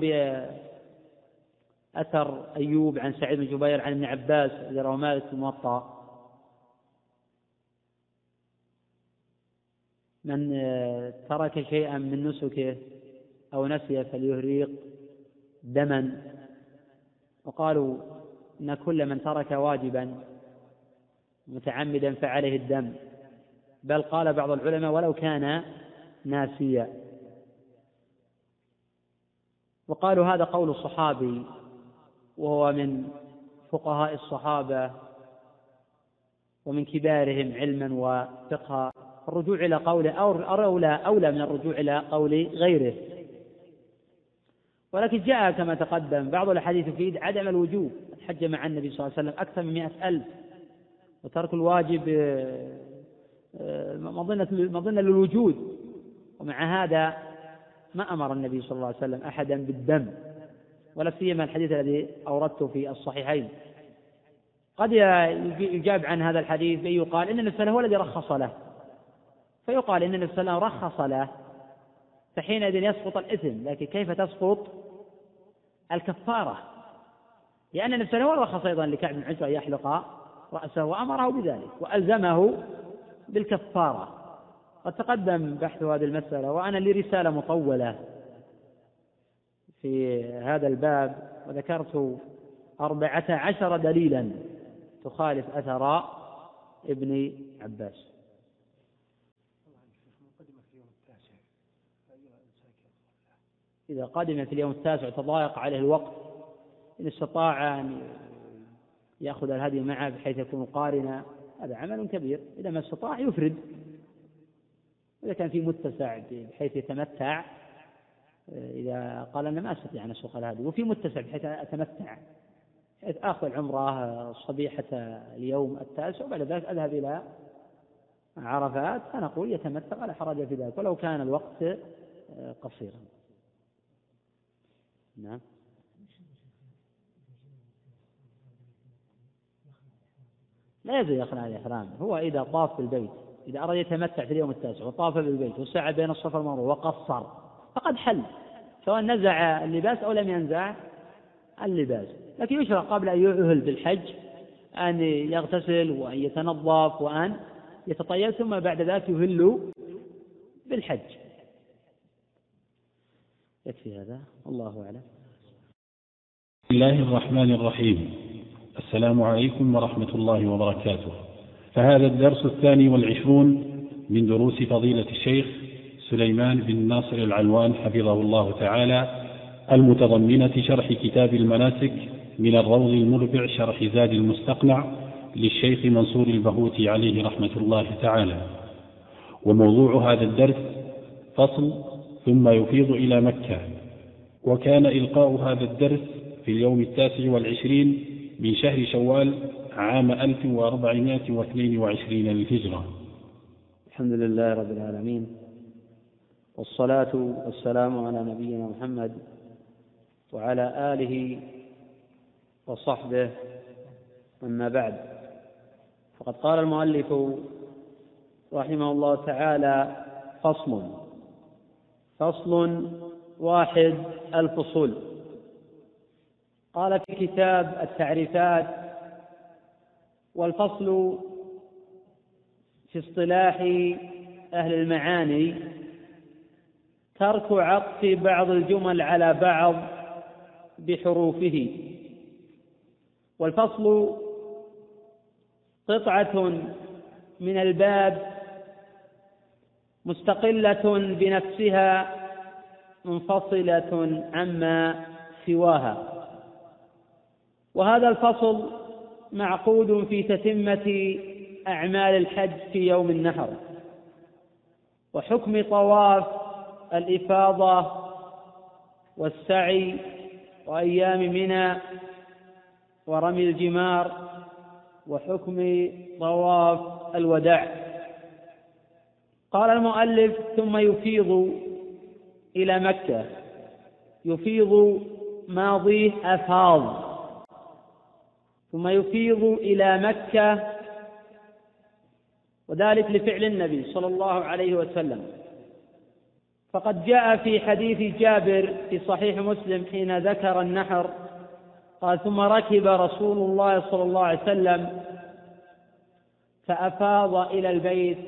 بأثر أيوب عن سعيد بن جبير عن ابن عباس الذي رواه مالك في الموطأ. من آه، ترك شيئا من نسكه أو نسي فليهريق دما. وقالوا إن كل من ترك واجبا متعمدا فعليه الدم. بل قال بعض العلماء ولو كان ناسيا. وقالوا هذا قول الصحابي وهو من فقهاء الصحابة ومن كبارهم علما وفقها الرجوع إلى قوله أولى أولى من الرجوع إلى قول غيره. ولكن جاء كما تقدم بعض الأحاديث تفيد عدم الوجوب الحج مع النبي صلى الله عليه وسلم أكثر من مئة ألف. وترك الواجب آه، مظنة مظنة للوجود. ومع هذا ما أمر النبي صلى الله عليه وسلم أحدا بالدم. ولا سيما الحديث الذي أوردته في الصحيحين. قد يجاب عن هذا الحديث بأن يقال إن النبي هو الذي رخص له. فيقال إن النبي رخص له. فحينئذ يسقط الإثم. لكن كيف تسقط؟ الكفارة. لأن النبي وسلم رخص أيضا لكعب بن عجرة يحلق رأسه وأمره بذلك وألزمه بالكفارة. قد تقدم بحث هذه المسألة وأنا لي رسالة مطولة. في هذا الباب وذكرت أربعة عشر دليلا تخالف أثر ابن عباس. إذا قدم في اليوم التاسع تضايق عليه الوقت إن استطاع أن يأخذ الهدي معه بحيث يكون قارنا هذا عمل كبير. إذا ما استطاع يفرد. إذا كان في متسع بحيث يتمتع إذا قال أنا ما أستطيع أن أسوق الهدي وفي متسع بحيث أتمتع. بحيث آخذ العمرة صبيحة اليوم التاسع وبعد ذلك أذهب إلى عرفات فنقول يتمتع ولا حرج في ذلك ولو كان الوقت قصيرا. نعم. لا يجوز يخلع الإحرام. هو إذا طاف بالبيت إذا أراد يتمتع في اليوم التاسع وطاف بالبيت وسعى بين الصفا والمروة وقصر فقد حل. سواء نزع اللباس أو لم ينزع اللباس. لكن يشرع قبل أن يؤهل بالحج أن يغتسل وأن يتنظف وأن يتطيب ثم بعد ذلك يهل بالحج. يكفي هذا. الله أعلم.
بسم الله الرحمن الرحيم. السلام عليكم ورحمة الله وبركاته. فهذا الدرس الثاني والعشرون من دروس فضيلة الشيخ سليمان بن ناصر العلوان حفظه الله تعالى المتضمنة شرح كتاب المناسك من الروض المربع شرح زاد المستقنع للشيخ منصور البهوتي عليه رحمة الله تعالى. وموضوع هذا الدرس فصل ثم يفيض إلى مكة. وكان إلقاء هذا الدرس في اليوم التاسع والعشرين من شهر شوال عام 1422 للهجرة.
الحمد لله رب العالمين. والصلاة والسلام على نبينا محمد وعلى آله وصحبه أما بعد. فقد قال المؤلف رحمه الله تعالى فصل فصل واحد الفصول قال في كتاب التعريفات والفصل في اصطلاح أهل المعاني ترك عطف بعض الجمل على بعض بحروفه. والفصل قطعة من الباب مستقلة بنفسها منفصلة عما سواها. وهذا الفصل معقود في تتمة أعمال الحج في يوم النحر. وحكم طواف الإفاضة والسعي وأيام منى ورمي الجمار وحكم طواف الوداع. قال المؤلف ثم يفيض إلى مكة. يفيض ماضيه أفاض. ثم يفيض إلى مكة وذلك لفعل النبي صلى الله عليه وسلم. فقد جاء في حديث جابر في صحيح مسلم حين ذكر النحر. قال ثم ركب رسول الله صلى الله عليه وسلم فأفاض إلى البيت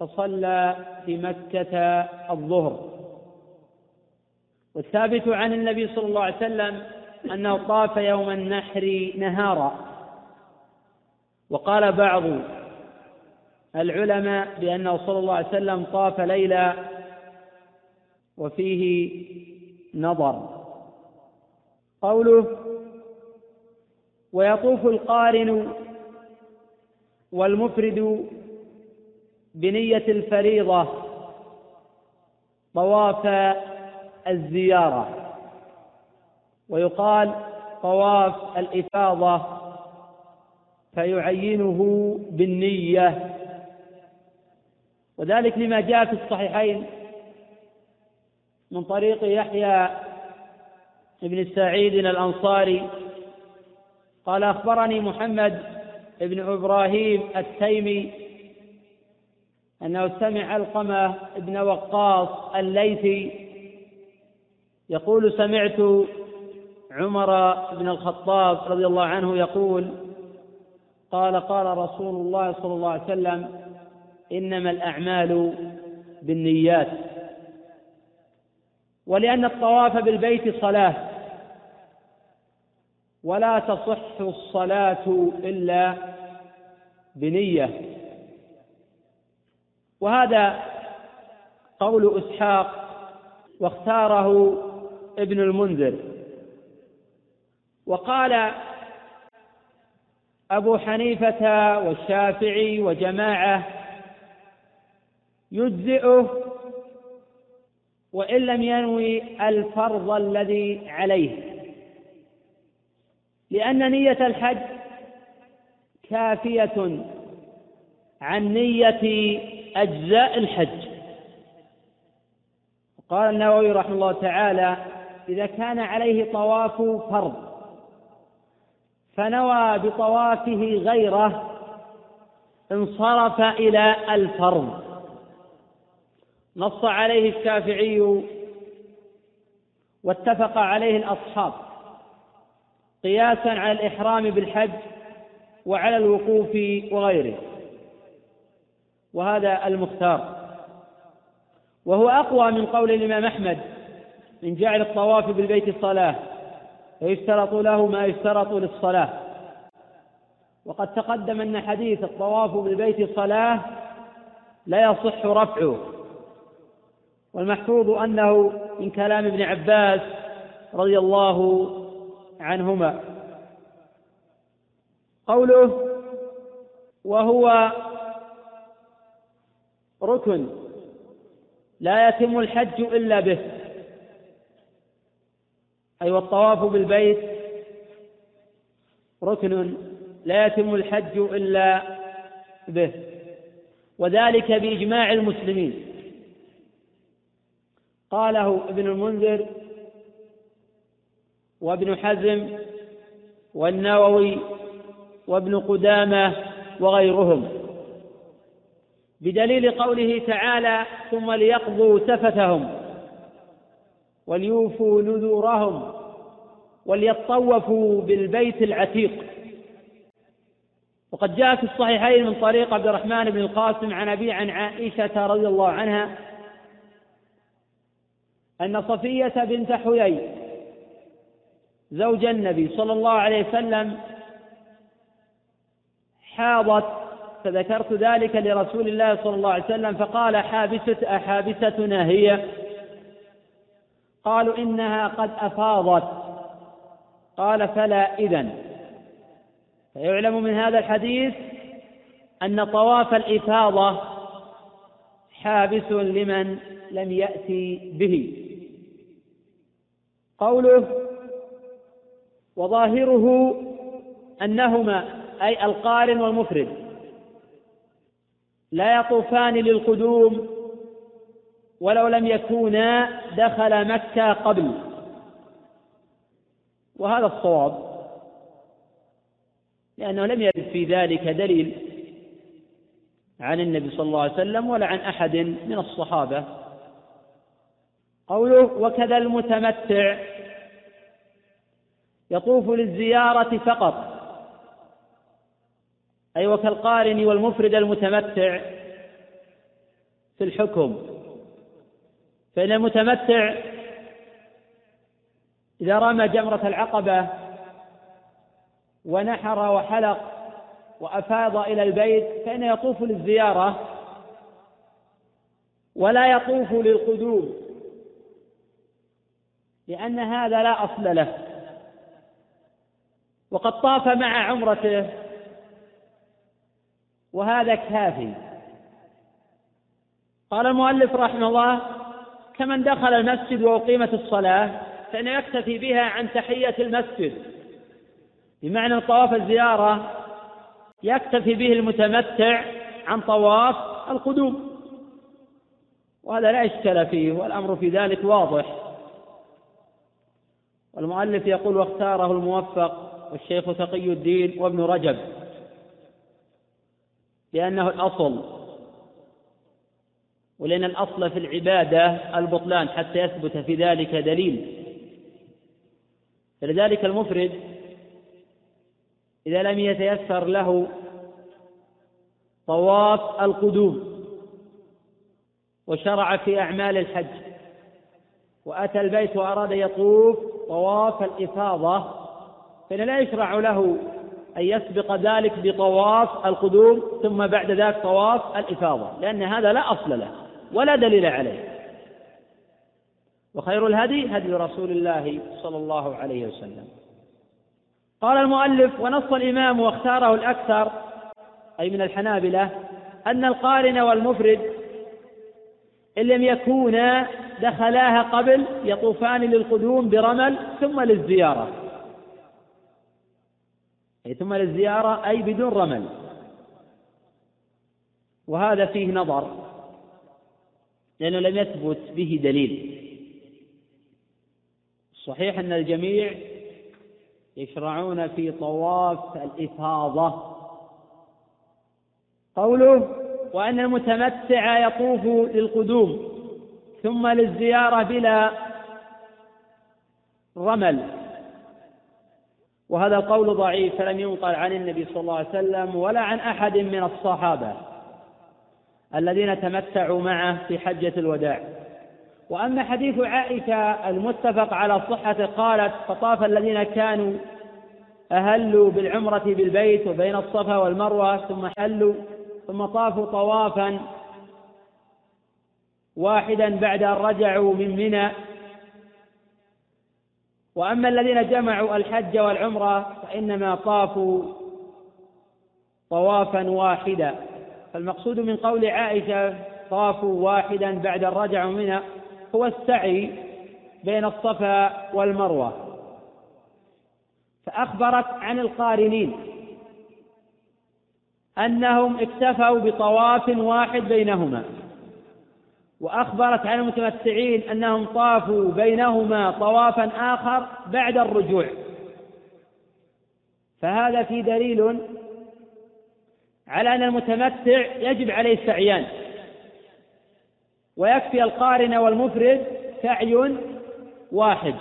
فصلى في مكة الظهر. والثابت عن النبي صلى الله عليه وسلم أنه طاف يوم النحر نهارا. وقال بعض العلماء بأنه صلى الله عليه وسلم طاف ليلا وفيه نظر. قوله ويطوف القارن والمفرد بنية الفريضة طواف الزيارة. ويقال طواف الإفاضة فيعينه بالنية. وذلك لما جاء في الصحيحين من طريق يحيى بن سعيد الأنصاري. قال أخبرني محمد بن إبراهيم التيمي أنه سمع علقمة بن وقاص الليثي يقول سمعت عمر بن الخطاب رضي الله عنه يقول قال قال رسول الله صلى الله عليه وسلم إنما الأعمال بالنيات. ولأن الطواف بالبيت صلاة. ولا تصح الصلاة إلا بنية. وهذا قول إسحاق واختاره ابن المنذر. وقال أبو حنيفة والشافعي وجماعة يجزئه وإن لم ينوي الفرض الذي عليه. لأن نية الحج كافية عن نية أجزاء الحج. قال النووي رحمه الله تعالى إذا كان عليه طواف فرض فنوى بطوافه غيره انصرف إلى الفرض. نص عليه الشافعي واتفق عليه الأصحاب قياسا على الإحرام بالحج وعلى الوقوف وغيره وهذا المختار. وهو أقوى من قول الإمام أحمد من جعل الطواف بالبيت صلاة فيشترط له ما يشترط للصلاة. وقد تقدم أن حديث الطواف بالبيت صلاة لا يصح رفعه. والمحفوظ أنه من كلام ابن عباس رضي الله عنهما. قوله وهو ركن لا يتم الحج إلا به أي والطواف بالبيت ركن لا يتم الحج إلا به وذلك بإجماع المسلمين. قاله ابن المنذر وابن حزم والنووي وابن قدامة وغيرهم. بدليل قوله تعالى ثم ليقضوا تفتهم وليوفوا نذورهم وليطوفوا بالبيت العتيق وقد جاء في الصحيحين من طريق عبد الرحمن بن القاسم عن أبي عن عائشة رضي الله عنها أن صفية بنت حيي زوج النبي صلى الله عليه وسلم حاضت فذكرت ذلك لرسول الله صلى الله عليه وسلم فقال حابسة أحابستنا هي؟ قالوا إنها قد أفاضت. قال فلا إذن. فيعلم من هذا الحديث أن طواف الإفاضة حابس لمن لم يأتي به. قوله وظاهره أنهما أي القارن والمفرد لا يطوفان للقدوم ولو لم يكونا دخل مكة قبل. وهذا الصواب لأنه لم يرد في ذلك دليل عن النبي صلى الله عليه وسلم ولا عن أحد من الصحابة. قوله وكذا المتمتع. يطوف للزيارة فقط. أي وكالقارن والمفرد المتمتع في الحكم. فإن المتمتع إذا رمى جمرة العقبة ونحر وحلق وأفاض إلى البيت فإنه يطوف للزيارة ولا يطوف للقدوم. لأن هذا لا أصل له. وقد طاف مع عمرته. وهذا كافي. قال المؤلف رحمه الله كمن دخل المسجد وأقيمت الصلاة فإنه يكتفي بها عن تحية المسجد. بمعنى طواف الزيارة يكتفي به المتمتع عن طواف القدوم. وهذا لا إشكال فيه والأمر في ذلك واضح. والمؤلف يقول واختاره الموفق والشيخ تقي الدين وابن رجب لأنه الأصل ولأن الأصل في العبادة البطلان حتى يثبت في ذلك دليل. فلذلك المفرد إذا لم يتيسر له طواف القدوم وشرع في أعمال الحج وأتى البيت وأراد يطوف طواف الإفاضة فإن لا يشرع له أن يسبق ذلك بطواف القدوم ثم بعد ذلك طواف الإفاضة لأن هذا لا أصل له ولا دليل عليه. وخير الهدي هدي رسول الله صلى الله عليه وسلم. قال المؤلف ونص الإمام واختاره الأكثر أي من الحنابلة أن القارن والمفرد إن لم يكونا دخلاها قبل يطوفان للقدوم برمل ثم للزيارة. أي ثم للزيارة أي بدون رمل. وهذا فيه نظر لأنه لم يثبت به دليل. صحيح أن الجميع يشرعون في طواف الإفاضة. قوله وأن المتمتع يطوف للقدوم ثم للزيارة بلا رمل. وهذا القول ضعيف فلم ينقل عن النبي صلى الله عليه وسلم ولا عن أحد من الصحابة الذين تمتعوا معه في حجة الوداع. وأما حديث عائشة المتفق على صحته قالت فطاف الذين كانوا أهلوا بالعمرة بالبيت وبين الصفا والمروة ثم حلوا ثم طافوا طوافا واحدا بعد أن رجعوا من منى. وأما الذين جمعوا الحج والعمرة فإنما طافوا طوافا واحدا. فالمقصود من قول عائشة طافوا واحدا بعد الرجع منها هو السعي بين الصفا والمروة. فأخبرت عن القارنين أنهم اكتفوا بطواف واحد بينهما. وأخبرت عن المتمتعين أنهم طافوا بينهما طوافا آخر بعد الرجوع. فهذا في دليل على أن المتمتع يجب عليه السعيان. ويكفي القارن والمفرد سعي واحد.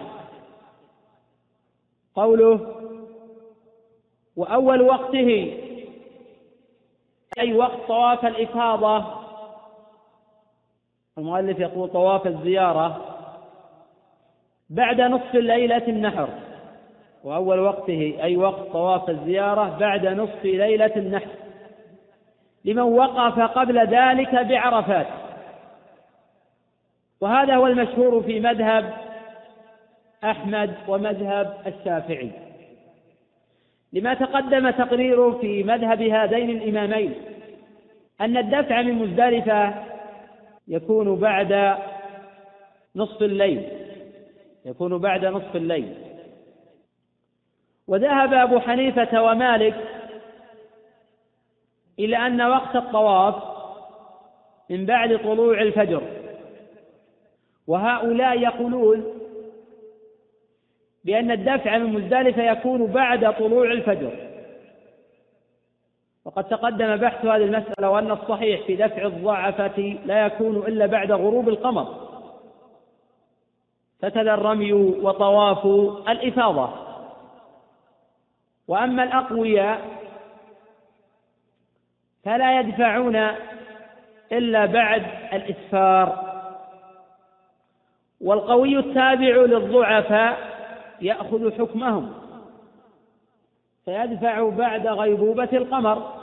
قوله وأول وقته أي وقت طواف الإفاضة المؤلف يقول طواف الزيارة بعد نصف ليلة النحر وأول وقته أي وقت طواف الزيارة بعد نصف ليلة النحر. لمن وقف قبل ذلك بعرفات. وهذا هو المشهور في مذهب أحمد ومذهب الشافعي. لما تقدم تقريره في مذهب هذين الإمامين أن الدفع من مزدلفة يكون بعد نصف الليل. يكون بعد نصف الليل. وذهب أبو حنيفة ومالك إلى أن وقت الطواف من بعد طلوع الفجر. وهؤلاء يقولون بأن الدفع من مزدلفة يكون بعد طلوع الفجر. وقد تقدم بحث هذه المسألة وأن الصحيح في دفع الضعفة لا يكون إلا بعد غروب القمر. فكذا الرمي وطواف الإفاضة. وأما الأقوياء فلا يدفعون إلا بعد الإسفار. والقوي التابع للضعفاء يأخذ حكمهم. فيدفع بعد غيبوبة القمر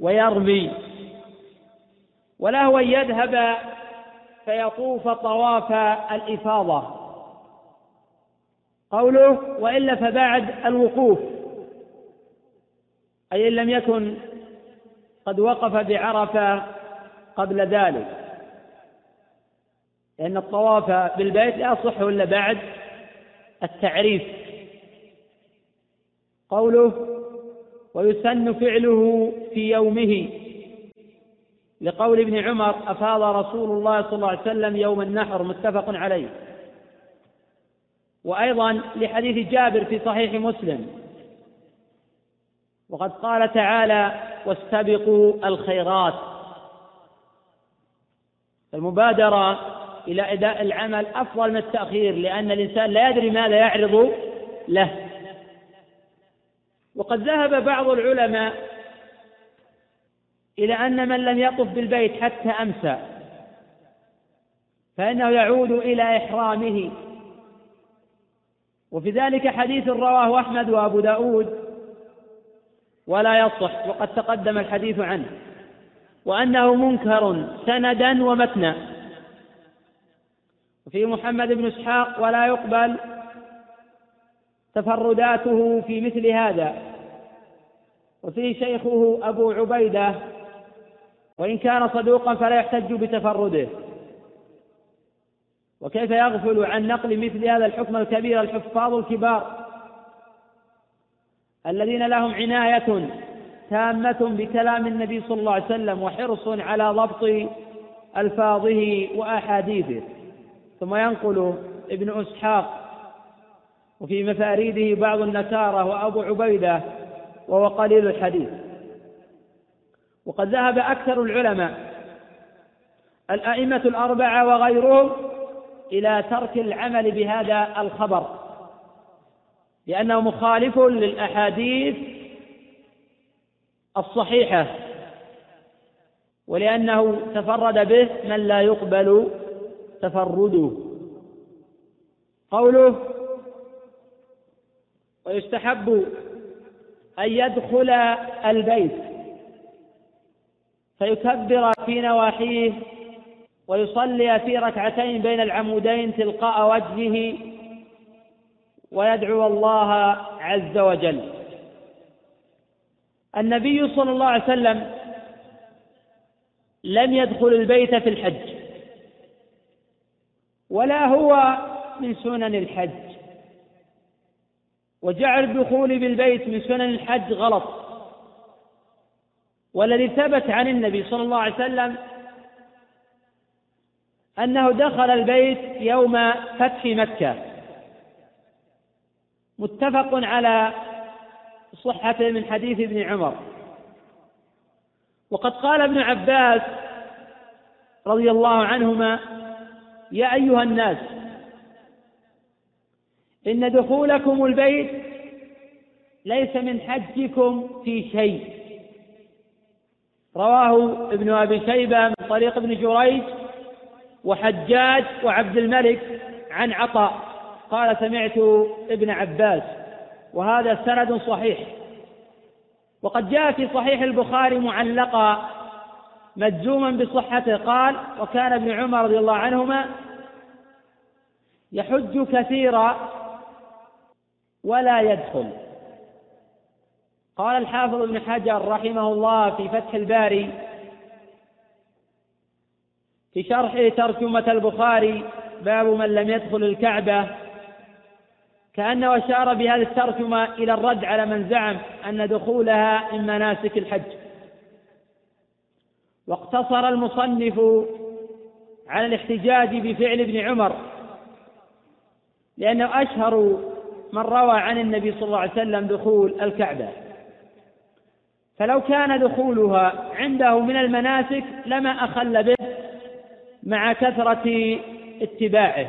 ويرمي وله أن يذهب فيطوف طواف الإفاضة. قوله وإلا فبعد الوقوف أي إن لم يكن قد وقف بعرفة قبل ذلك. لأن الطواف بالبيت لا يصح إلا بعد التعريف. قوله ويسن فعله في يومه لقول ابن عمر أفاض رسول الله صلى الله عليه وسلم يوم النحر متفق عليه. وأيضا لحديث جابر في صحيح مسلم. وقد قال تعالى واستبقوا الخيرات. المبادرة إلى أداء العمل أفضل من التأخير لأن الإنسان لا يدري ماذا يعرض له. وقد ذهب بعض العلماء إلى أن من لم يطف بالبيت حتى أمسى فإنه يعود إلى إحرامه. وفي ذلك حديث رواه أحمد وأبو داود ولا يصح وقد تقدم الحديث عنه وأنه منكر سندا ومتنا. وفي محمد بن إسحاق ولا يقبل تفرداته في مثل هذا. وفيه شيخه أبو عبيدة وإن كان صدوقا فلا يحتج بتفرده. وكيف يغفل عن نقل مثل هذا الحكم الكبير الحفاظ الكبار الذين لهم عناية تامة بكلام النبي صلى الله عليه وسلم وحرص على ضبط ألفاظه وأحاديثه. ثم ينقل ابن إسحاق وفي مفاريده بعض النكارة وأبو عبيدة وهو قليل الحديث. وقد ذهب أكثر العلماء الأئمة الأربعة وغيرهم إلى ترك العمل بهذا الخبر لأنه مخالف للأحاديث الصحيحة ولأنه تفرد به من لا يقبل تفرده. قوله ويستحب أن يدخل البيت فيكبر في نواحيه ويصلي في ركعتين بين العمودين تلقاء وجهه ويدعو الله عز وجل. النبي صلى الله عليه وسلم لم يدخل البيت في الحج ولا هو من سنن الحج. وجعل الدخول بالبيت من سنن الحج غلط. والذي ثبت عن النبي صلى الله عليه وسلم أنه دخل البيت يوم فتح مكة. متفق على صحته من حديث ابن عمر. وقد قال ابن عباس رضي الله عنهما يا أيها الناس إن دخولكم البيت ليس من حجكم في شيء. رواه ابن أبي شيبة من طريق ابن جريج وحجاج وعبد الملك عن عطاء. قال سمعت ابن عباس وهذا سند صحيح. وقد جاء في صحيح البخاري معلقا مجزوما بصحته. قال وكان ابن عمر رضي الله عنهما يحج كثيرا ولا يدخل. قال الحافظ ابن حجر رحمه الله في فتح الباري في شرح ترجمة البخاري باب من لم يدخل الكعبة. كأنه أشار بهذه الترجمة إلى الرد على من زعم أن دخولها من مناسك الحج. واقتصر المصنف على الاحتجاج بفعل ابن عمر لأنه أشهر من روى عن النبي صلى الله عليه وسلم دخول الكعبة. فلو كان دخولها عنده من المناسك لما أخل به مع كثرة اتباعه.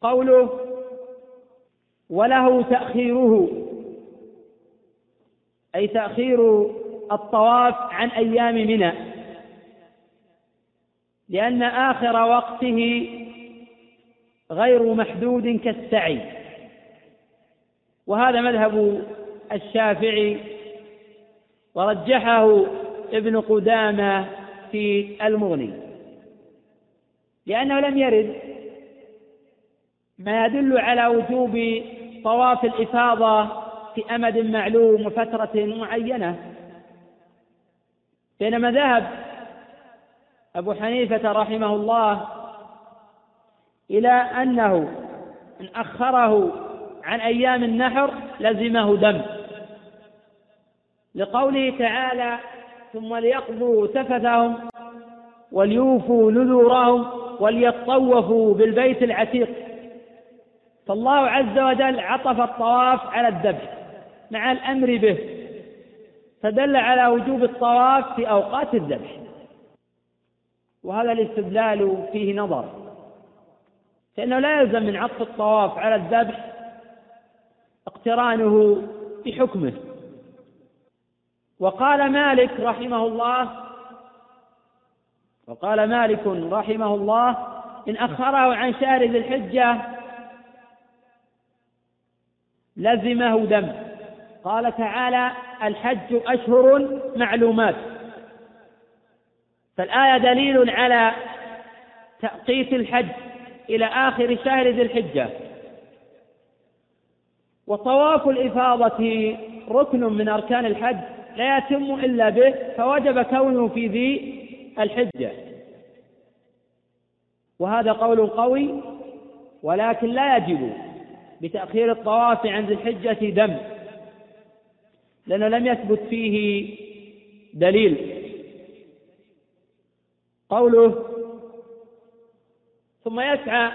قوله وله تأخيره أي تأخير الطواف عن أيام منى. لأن آخر وقته غير محدود كالسعي. وهذا مذهب الشافعي ورجحه ابن قدامة في المغني. لأنه لم يرد ما يدل على وجوب طواف الإفاضة في أمد معلوم وفترة معينة. بينما ذهب أبو حنيفة رحمه الله إلى أنه إن أخره عن أيام النحر لزمه دم. لقوله تعالى ثم ليقضوا تفثهم وليوفوا نذورهم وليطوفوا بالبيت العتيق فالله عز وجل عطف الطواف على الذبح مع الأمر به فدل على وجوب الطواف في أوقات الذبح وهذا الاستدلال فيه نظر. فانه لا يلزم من عطف الطواف على الذبح اقترانه بحكمه. وقال مالك رحمه الله وقال مالك رحمه الله إن أخره عن شهر ذي الحجة لزمه دم. قال تعالى الحج أشهر معلومات. فالآية دليل على تأقيت الحج. إلى آخر شهر ذي الحجة. وطواف الإفاضة ركن من أركان الحج لا يتم إلا به فوجب كونه في ذي الحجة. وهذا قول قوي ولكن لا يجب بتأخير الطواف عن ذي الحجة دم لأنه لم يثبت فيه دليل. قوله ثم يسعى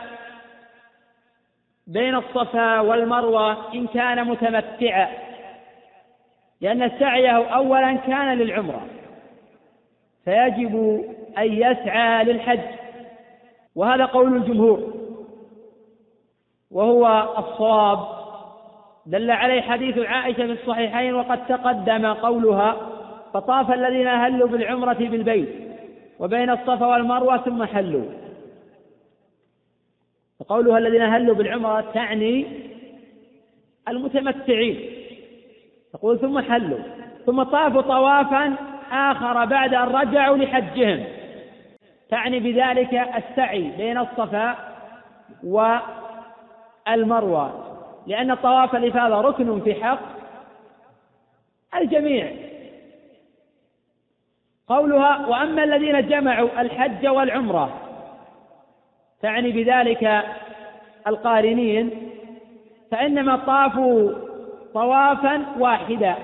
بين الصفا والمروة إن كان متمتعا لأن سعيه أولا كان للعمرة فيجب أن يسعى للحج وهذا قول الجمهور وهو الصواب. دل عليه حديث عائشة في الصحيحين وقد تقدم قولها فطاف الذين أهلوا بالعمرة بالبيت وبين الصفا والمروة ثم حلوا. وقولها الذين أهلوا بالعمرة تعني المتمتعين. تقول ثم حلوا ثم طافوا طوافا آخر بعد أن رجعوا لحجهم. تعني بذلك السعي بين الصفا والمروة لأن طواف الإفاضة ركن في حق الجميع. قولها وأما الذين جمعوا الحج والعمرة تعني بذلك القارنين فإنما طافوا طوافا واحدا.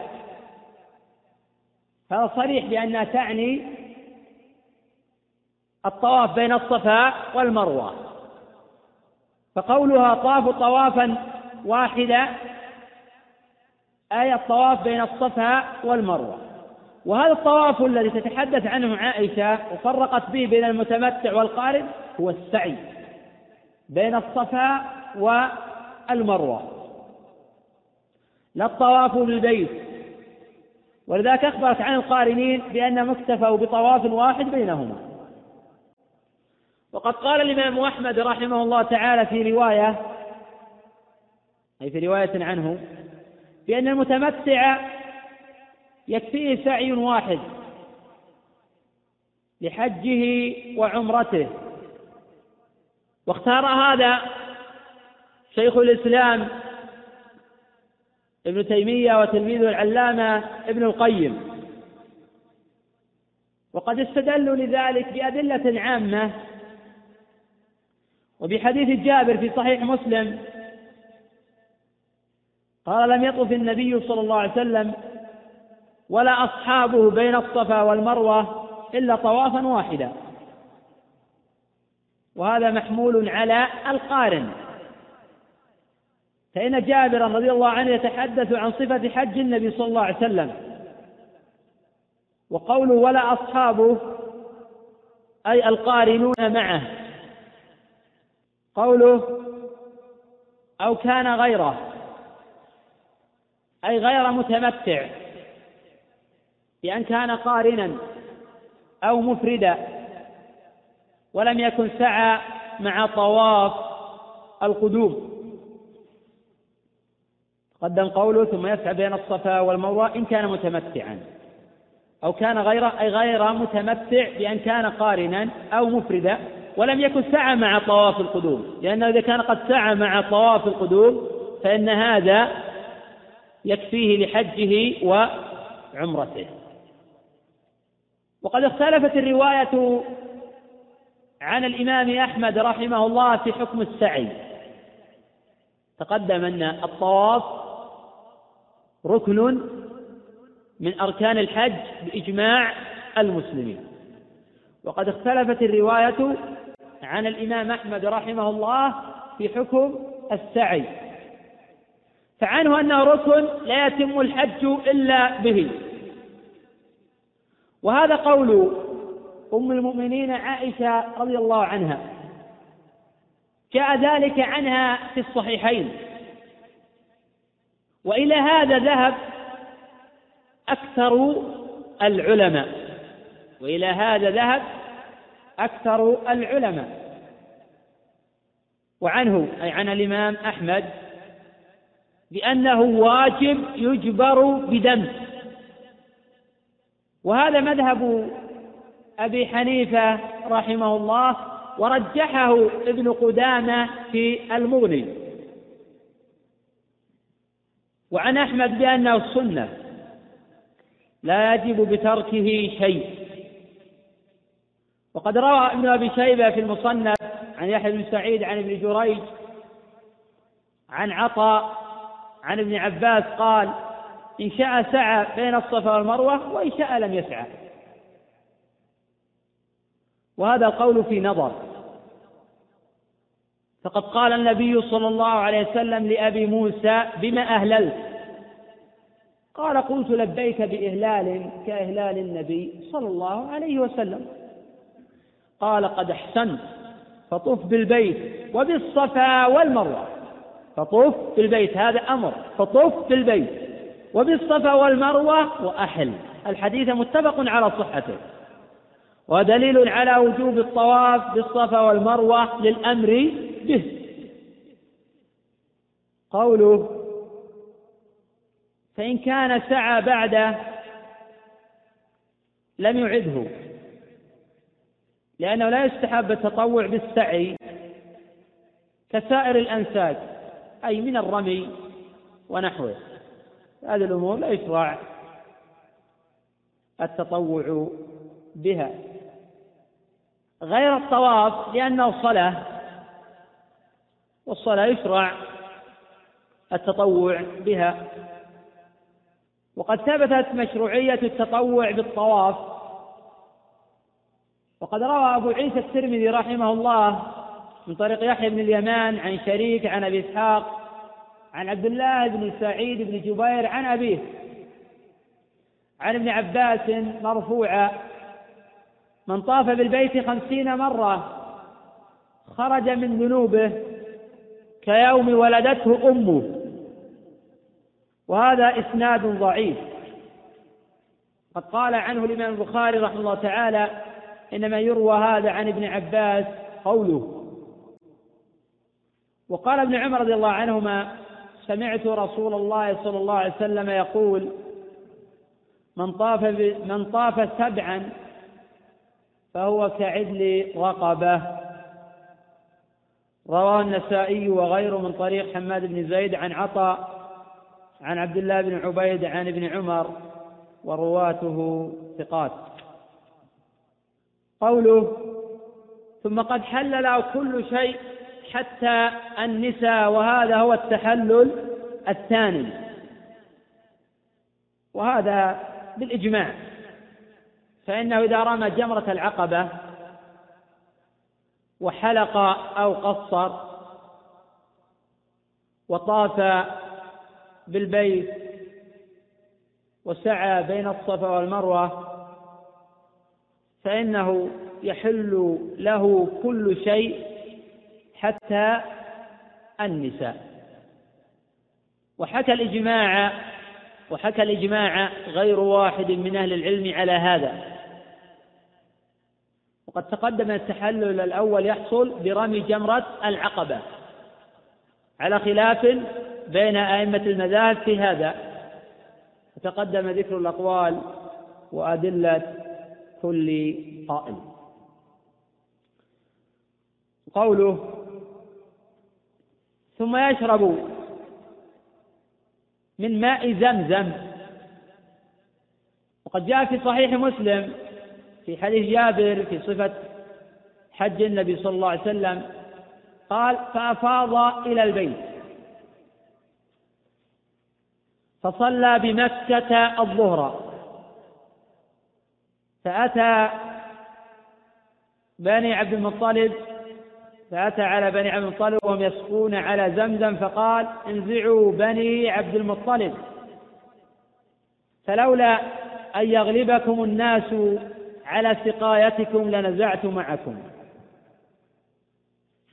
هذا صريح بأنها تعني الطواف بين الصفا والمروة. فقولها طافوا طوافا واحدا أي الطواف بين الصفا والمروة. وهذا الطواف الذي تتحدث عنه عائشة وفرقت به بين المتمتع والقارن هو السعي بين الصفا والمروة. لا الطواف بالبيت. ولذلك أخبرت عن القارنين بأنهم اكتفوا بطواف واحد بينهما. وقد قال الإمام أحمد رحمه الله تعالى في رواية أي في رواية عنه بأن المتمتع يكفيه سعي واحد لحجه وعمرته. واختار هذا شيخ الإسلام ابن تيمية وتلميذه العلامة ابن القيم. وقد استدلوا لذلك بأدلة عامة وبحديث جابر في صحيح مسلم. قال لم يطف النبي صلى الله عليه وسلم ولا أصحابه بين الصفا والمروة إلا طوافا واحدا. وهذا محمول على القارن. فإن جابرا رضي الله عنه يتحدث عن صفة حج النبي صلى الله عليه وسلم. وقوله ولا أصحابه أي القارنون معه. قوله أو كان غيره أي غير متمتع. بأن كان قارنا أو مفردا ولم يكن سعى مع طواف القدوم. قدم قوله ثم يسعى بين الصفا والمروة إن كان متمتعا. أو كان غير أي غير متمتع بأن كان قارنا أو مفردا ولم يكن سعى مع طواف القدوم. لأنه إذا كان قد سعى مع طواف القدوم فإن هذا يكفيه لحجه وعمرته. وقد اختلفت الرواية عن الإمام أحمد رحمه الله في حكم السعي. تقدم أن الطواف ركن من أركان الحج بإجماع المسلمين. وقد اختلفت الرواية عن الإمام أحمد رحمه الله في حكم السعي. فعنه أنه ركن لا يتم الحج إلا به. وهذا قول أم المؤمنين عائشة رضي الله عنها. جاء ذلك عنها في الصحيحين. وإلى هذا ذهب أكثر العلماء. وإلى هذا ذهب أكثر العلماء. وعنه أي عن الإمام أحمد بأنه واجب يجبر بدم. وهذا مذهب أبي حنيفة رحمه الله ورجحه ابن قدامة في المغني. وعن أحمد بأنه السنة لا يجب بتركه شيء. وقد روى ابن أبي شيبة في المصنف عن يحيى بن سعيد عن ابن جريج عن عطاء عن ابن عباس قال إن شاء سعى بين الصفا والمروة وإن شاء لم يسعى. وهذا القول في نظر. فقد قال النبي صلى الله عليه وسلم لأبي موسى بما أهللت؟ قال قلت لبيك بإهلال كإهلال النبي صلى الله عليه وسلم. قال قد أحسنت فطف بالبيت وبالصفا والمروة. فطف بالبيت هذا أمر. فطف بالبيت. وبالصفا والمروة وأحل. الحديث متفق على صحته. ودليل على وجوب الطواف بالصفا والمروة للأمر به. قوله فإن كان سعى بعده لم يعده. لأنه لا يستحب التطوع بالسعي كسائر الأنساك أي من الرمي ونحوه. هذه الأمور لا يشرع التطوع بها. غير الطواف لأنه صلاة والصلاة يشرع التطوع بها. وقد ثبتت مشروعية التطوع بالطواف. وقد روى أبو عيسى الترمذي رحمه الله من طريق يحيى بن اليمان عن شريك عن أبي إسحاق عن عبد الله بن سعيد بن جبير عن أبيه. عن ابن عباس مرفوعا من طاف بالبيت خمسين مرة خرج من ذنوبه كيوم ولدته أمه. وهذا إسناد ضعيف. قد قال عنه الإمام البخاري رحمه الله تعالى إنما يروى هذا عن ابن عباس قوله. وقال ابن عمر رضي الله عنهما سمعت رسول الله صلى الله عليه وسلم يقول من طاف من طاف سبعا فهو كعدل رقبة. رواه النسائي وغيره من طريق حماد بن زيد عن عطاء عن عبد الله بن عبيد عن ابن عمر ورواته ثقات. قوله ثم قد حل له كل شيء حتى النساء وهذا هو التحلل الثاني. وهذا بالإجماع. فإنه إذا رمى جمرة العقبة وحلق أو قصر وطاف بالبيت وسعى بين الصفا والمروة فإنه يحل له كل شيء حتى النساء. وحكى الإجماع وحكى الإجماع غير واحد من أهل العلم على هذا. وقد تقدم التحلل الأول يحصل برمي جمرة العقبة على خلاف بين أئمة المذاهب في هذا. وتقدم ذكر الأقوال وأدلة كل قائل. قوله ثم يشرب من ماء زمزم. وقد جاء في صحيح مسلم في حديث جابر في صفة حج النبي صلى الله عليه وسلم قال فأفاض إلى البيت. فصلى بمكة الظهر. فأتى بني عبد المطلب فأتى على بني عبد المطلب وهم يسقون على زمزم فقال انزعوا بني عبد المطلب. فلولا أن يغلبكم الناس على سقايتكم لنزعت معكم.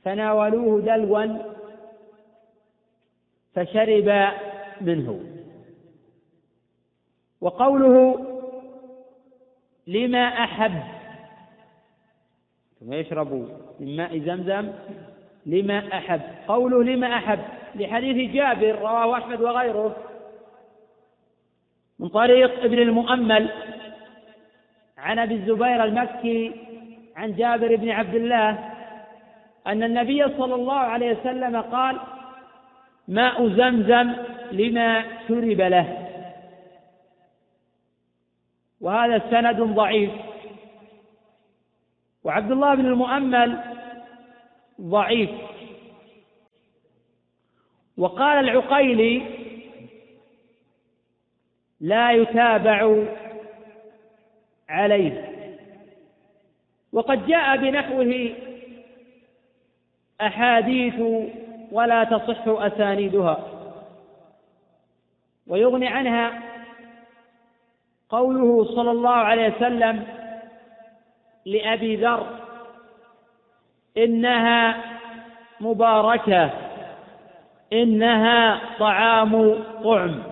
فناولوه دلوا فشرب منه. وقوله لما أحب؟ ثم يشرب من ماء زمزم لما أحب. قوله لما أحب لحديث جابر رواه أحمد وغيره من طريق ابن المؤمل عن أبي الزبير المكي عن جابر بن عبد الله أن النبي صلى الله عليه وسلم قال ماء زمزم لما شرب له. وهذا سند ضعيف. وعبد الله بن المؤمل ضعيف. وقال العقيلي لا يتابع عليه. وقد جاء بنحوه أحاديث ولا تصح أسانيدها. ويغني عنها قوله صلى الله عليه وسلم لأبي ذر إنها مباركة إنها طعام طعم.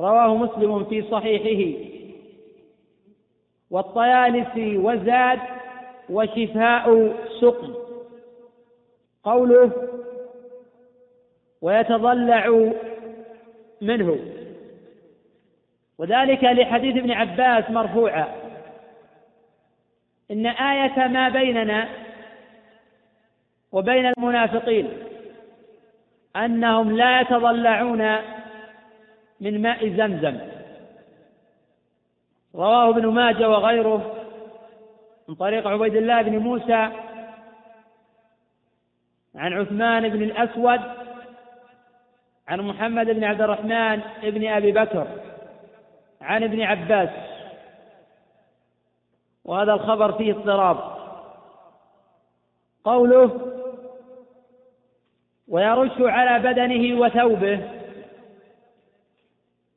رواه مسلم في صحيحه. والطيالسي وزاد وشفاء سقم. قوله ويتضلع منه. وذلك لحديث ابن عباس مرفوعا. إن آية ما بيننا وبين المنافقين أنهم لا يتضلعون من ماء زمزم. رواه ابن ماجه وغيره من طريق عبيد الله بن موسى عن عثمان بن الأسود عن محمد بن عبد الرحمن بن أبي بكر عن ابن عباس. وهذا الخبر فيه اضطراب. قوله ويرش على بدنه وثوبه.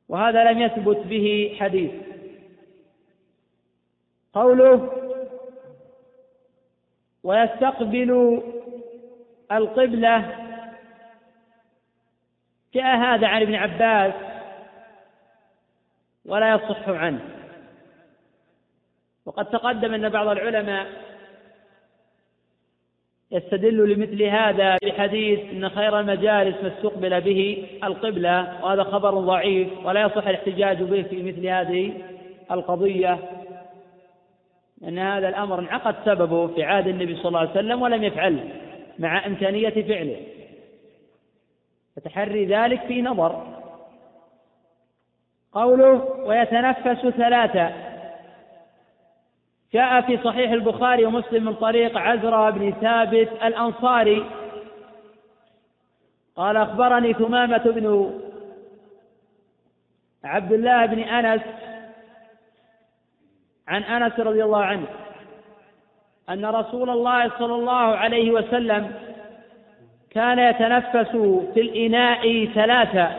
وهذا لم يثبت به حديث. قوله ويستقبل القبلة جاء هذا عن ابن عباس ولا يصح عنه. وقد تقدم أن بعض العلماء يستدل لمثل هذا بحديث إن خير المجالس ما استقبل به القبلة وهذا خبر ضعيف ولا يصح الاحتجاج به في مثل هذه القضية ان هذا الأمر انعقد سببه في عهد النبي صلى الله عليه وسلم ولم يفعله مع إمكانية فعله. فتحري ذلك في نظر. قوله ويتنفس ثلاثة جاء في صحيح البخاري ومسلم من طريق عزرا بن ثابت الأنصاري. قال أخبرني ثمامة بن عبد الله بن أنس عن أنس رضي الله عنه أن رسول الله صلى الله عليه وسلم كان يتنفس في الإناء ثلاثة.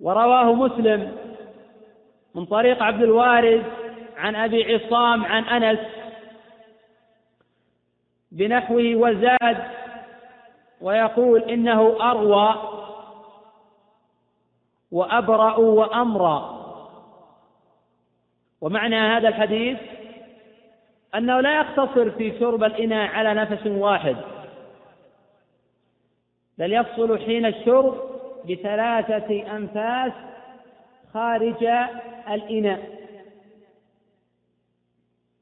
ورواه مسلم من طريق عبد الوارث عن أبي عصام عن أنس بنحوه وزاد ويقول إنه أروى وأبرأ وأمرى. ومعنى هذا الحديث أنه لا يقتصر في شرب الإناء على نفس واحد بل يفصل حين الشرب بثلاثة أنفاس خارج الإناء.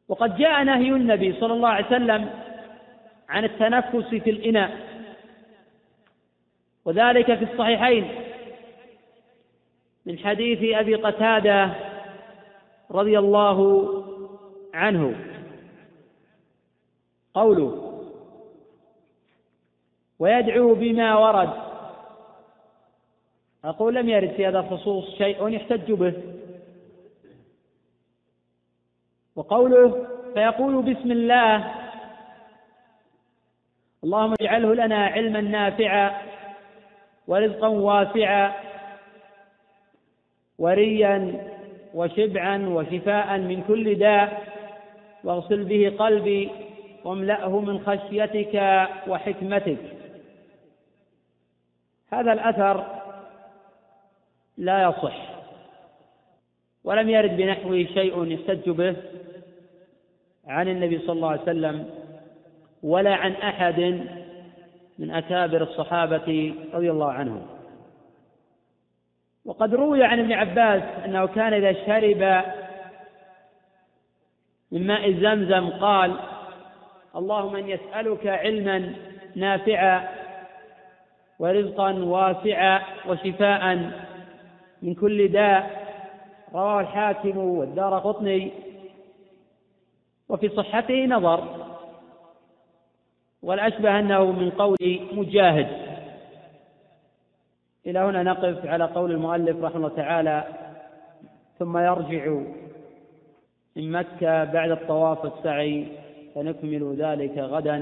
وقد جاء نهي النبي صلى الله عليه وسلم عن التنفس في الإناء وذلك في الصحيحين من حديث أبي قتادة رضي الله عنه. قوله ويدعو بما ورد. أقول لم يرد في هذا الخصوص شيء يحتج به. وقوله فيقول بسم الله. اللهم اجعله لنا علما نافعا ورزقا واسعا وريا وشبعا وشفاء من كل داء. واغسل به قلبي واملأه من خشيتك وحكمتك. هذا الأثر لا يصح. ولم يرد بنحوه شيء يحتج به. عن النبي صلى الله عليه وسلم ولا عن أحد من أكابر الصحابة رضي الله عنهم. وقد روي عن ابن عباس أنه كان إذا شرب من ماء زمزم قال اللهم ان يسالك علما نافعا ورزقا واسعا وشفاء من كل داء. رواه الحاكم والدار قطني. وفي صحته نظر. والأشبه أنه من قول مجاهد. إلى هنا نقف على قول المؤلف رحمه الله تعالى ثم يرجع من مكة بعد الطواف والسعي فنكمل ذلك غدا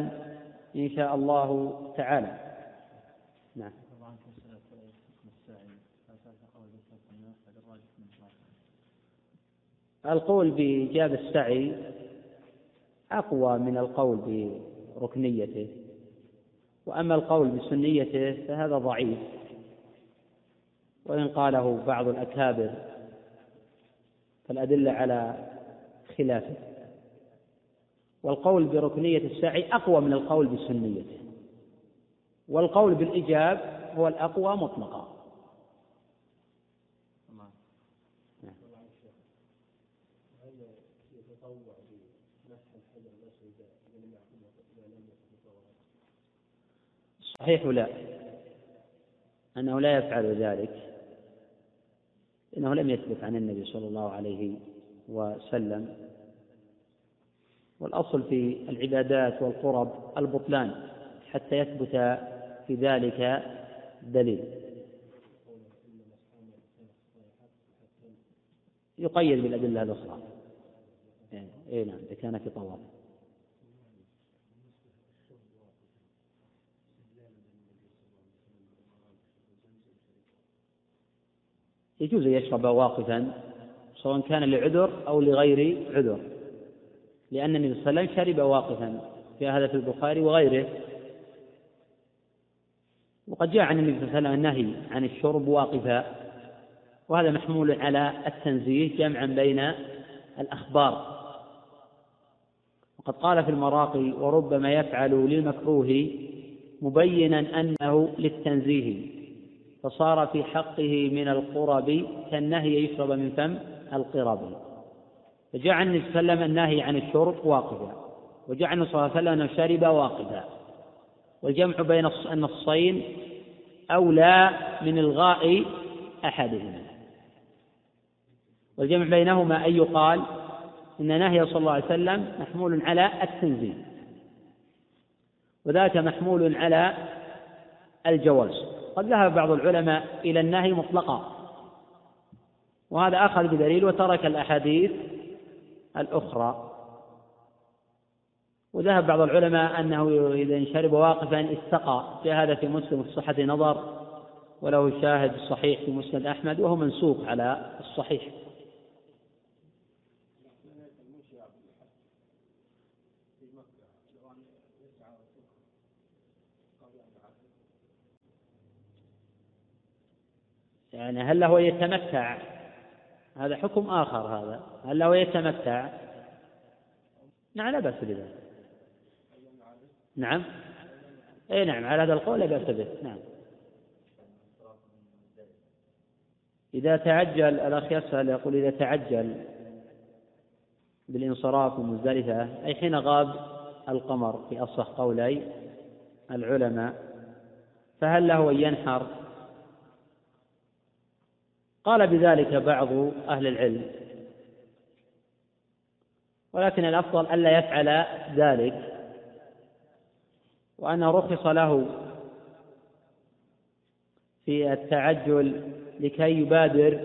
إن شاء الله تعالى. نعم. القول بإيجاب السعي أقوى من القول بركنيته. وأما القول بسنيته فهذا ضعيف. وإن قاله بعض الأكابر فالأدلة على خلافه. والقول بركنية السعي أقوى من القول بسنيته. والقول بالإجاب هو الأقوى مطلقا. صحيح لا؟ أنه لا يفعل ذلك. إنه لم يثبت عن النبي صلى الله عليه وسلم. والأصل في العبادات والقرب البطلان حتى يثبت في ذلك دليل. يقيد بالأدلة الأخرى إيه نعم إذا كان في طواف. يجوز أن يشرب واقفا سواء كان لعذر أو لغير عذر لأن النبي صلى الله عليه وسلم شرب واقفا في هذا في البخاري وغيره. وقد جاء عن النبي صلى الله عليه وسلم النهي عن الشرب واقفا وهذا محمول على التنزيه جمعا بين الأخبار. وقد قال في المراقي وربما يفعل للمكروه مبينا أنه للتنزيه فصار في حقه من القرب كالنهي يشرب من فم القرب. فجاء عن النبي صلى الله عليه وسلم النهي عن الشرب واقفا. وجاء عنه صلى الله عليه وسلم شرب واقفا. والجمع بين النصين أولى من إلغاء أحدهما. والجمع بينهما أن يقال إن نهي صلى الله عليه وسلم محمول على التنزيل. وذاك محمول على الجواز. قد ذهب بعض العلماء إلى النهي مطلقا. وهذا أخذ بدليل وترك الأحاديث الأخرى. وذهب بعض العلماء أنه إذا شرب واقفا استقى. في هذا في مسلم في صحة نظر وله شاهد صحيح في مسند أحمد وهو منسوق على الصحيح. يعني هل له يتمتع؟ هذا حكم آخر هذا. هل له يتمتع؟ نعم لا بأس بذلك. نعم. إي نعم على هذا القول لا بأس به. نعم. إذا تعجل الأخ يسأل يقول إذا تعجل بالانصراف من أي حين غاب القمر في أصح قولي العلماء فهل له أن ينحر؟ قال بذلك بعض أهل العلم. ولكن الأفضل ألا يفعل ذلك وأنه رخص له في التعجل لكي يبادر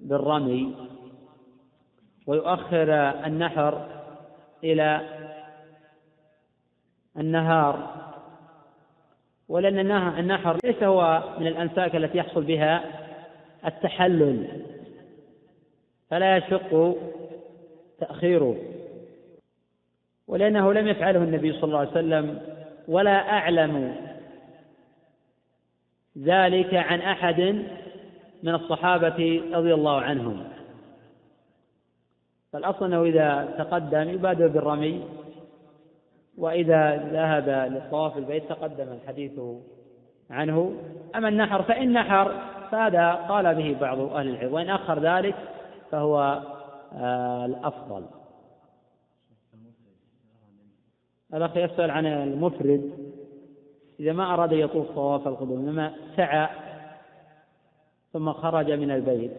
بالرمي ويؤخر النحر إلى النهار. ولأن النحر ليس هو من الأنساك التي يحصل بها التحلل فلا يشق تأخيره ولأنه لم يفعله النبي صلى الله عليه وسلم ولا أعلم ذلك عن أحد من الصحابة رضي الله عنهم. فالأصل أنه إذا تقدم يبادر بالرمي وإذا ذهب للطواف البيت تقدم الحديث عنه. أما النحر فإن نحر فهذا قال به بعض أهل العلم. وإن أخر ذلك فهو آه، الأفضل. الأخ يسأل عن المفرد. إذا ما أراد يطوف طواف القدوم إنما سعى ثم خرج من البيت.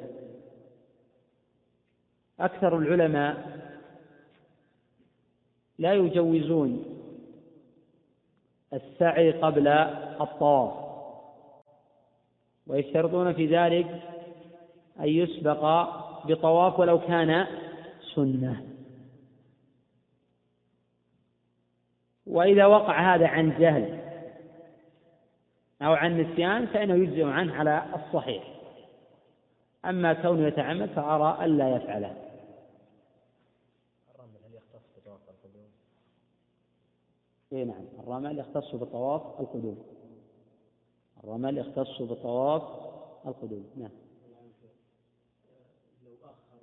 أكثر العلماء لا يجوزون السعي قبل الطواف. ويشترطون في ذلك أن يسبق بطواف ولو كان سنة. وإذا وقع هذا عن جهل أو عن نسيان فإنه يجزئ عنه على الصحيح. أما كونه يتعمد فأرى ألا يفعله. الرمل هل يختص بطواف القدوم؟ إيه نعم الرمل يختص بطواف القدوم. الرمل يختص بطواف القدوم. نعم. لو أخر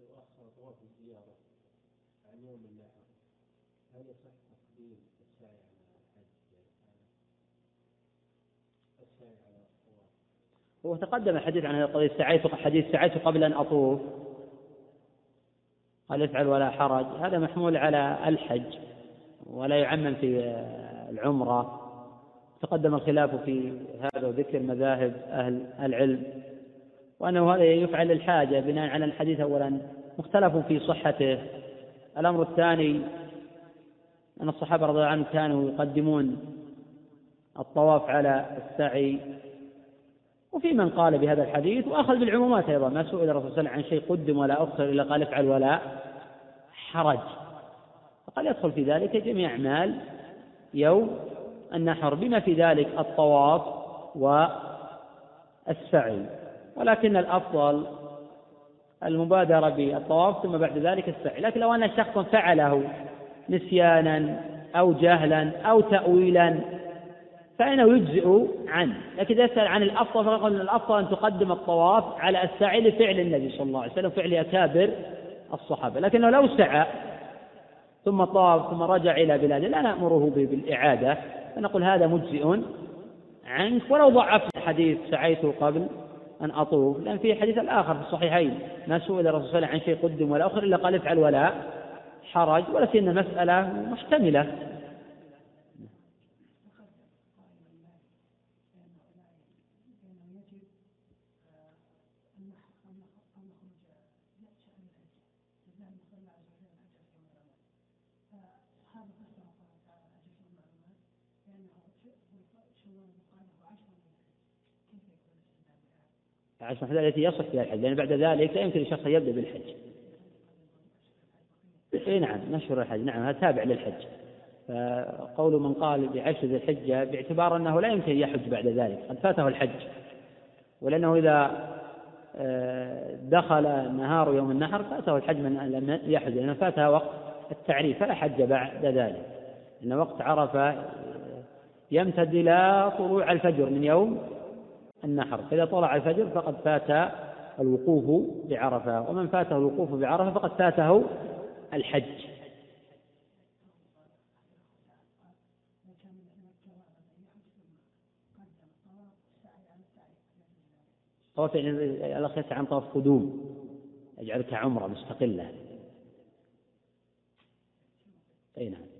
لو أخر طواف الزيارة عن يوم النحر هل يصح تقديم السعي على الحج؟ السعي على الطواف. هو تقدم الحديث عن قضية سعيت حديث سعيت قبل أن أطوف. قال افعل ولا حرج. هذا محمول على الحج ولا يعمم في العمرة. تقدم الخلاف في هذا وذكر مذاهب أهل العلم وأنه هذا يفعل الحاجة بناء على الحديث أولا مختلف في صحته. الأمر الثاني أن الصحابة رضي الله عنهم كانوا يقدمون الطواف على السعي وفي من قال بهذا الحديث وأخذ بالعمومات أيضا ما سئل الرسول صلى الله عليه وسلم عن شيء قدم ولا أخر إلا قال افعل ولا حرج. فقد يدخل في ذلك جميع أعمال يوم النحر بما في ذلك الطواف والسعي. ولكن الأفضل المبادرة بالطواف ثم بعد ذلك السعي. لكن لو أن شخصا فعله نسيانا أو جهلا أو تأويلا فإنه يجزئ عنه. لكن إذا يسأل عن الأفضل فنقول الأفضل أن تقدم الطواف على السعي لفعل النبي صلى الله عليه وسلم فعل أكابر الصحابة. لكنه لو سعى ثم طاف ثم رجع إلى بلاده. لا نأمره بالإعادة. فنقول هذا مجزئ عنك. ولو ضعفت الحديث سعيت قبل أن أطوف. لأن في حديث الآخر في الصحيحين ما سئل الرسول صلى الله عليه وسلم عن شيء قدم ولا أخر إلا قال افعل ولا حرج. سيما المسألة محتملة. عشر التي يصح فيها الحج. لأن بعد ذلك لا يمكن للشخص أن يبدأ بالحج. اي نعم نشر الحج. نعم هذا تابع للحج. فقول من قال بعشر ذي الحجة باعتبار أنه لا يمكن أن يحج بعد ذلك. قد فاته الحج. ولأنه إذا آه، دخل نهار يوم النحر فاته الحج من لم يحج. لأنه فاتها وقت التعريف فلا حج بعد ذلك. إن وقت عرفة يمتد إلى طلوع الفجر من يوم النحر فإذا طلع الفجر فقد فات الوقوف بعرفة. ومن فاته الوقوف بعرفة فقد فاته الحج. طواف يعني الأخ عن طواف قدوم. يجعلك عمرة مستقلة. أي نعم.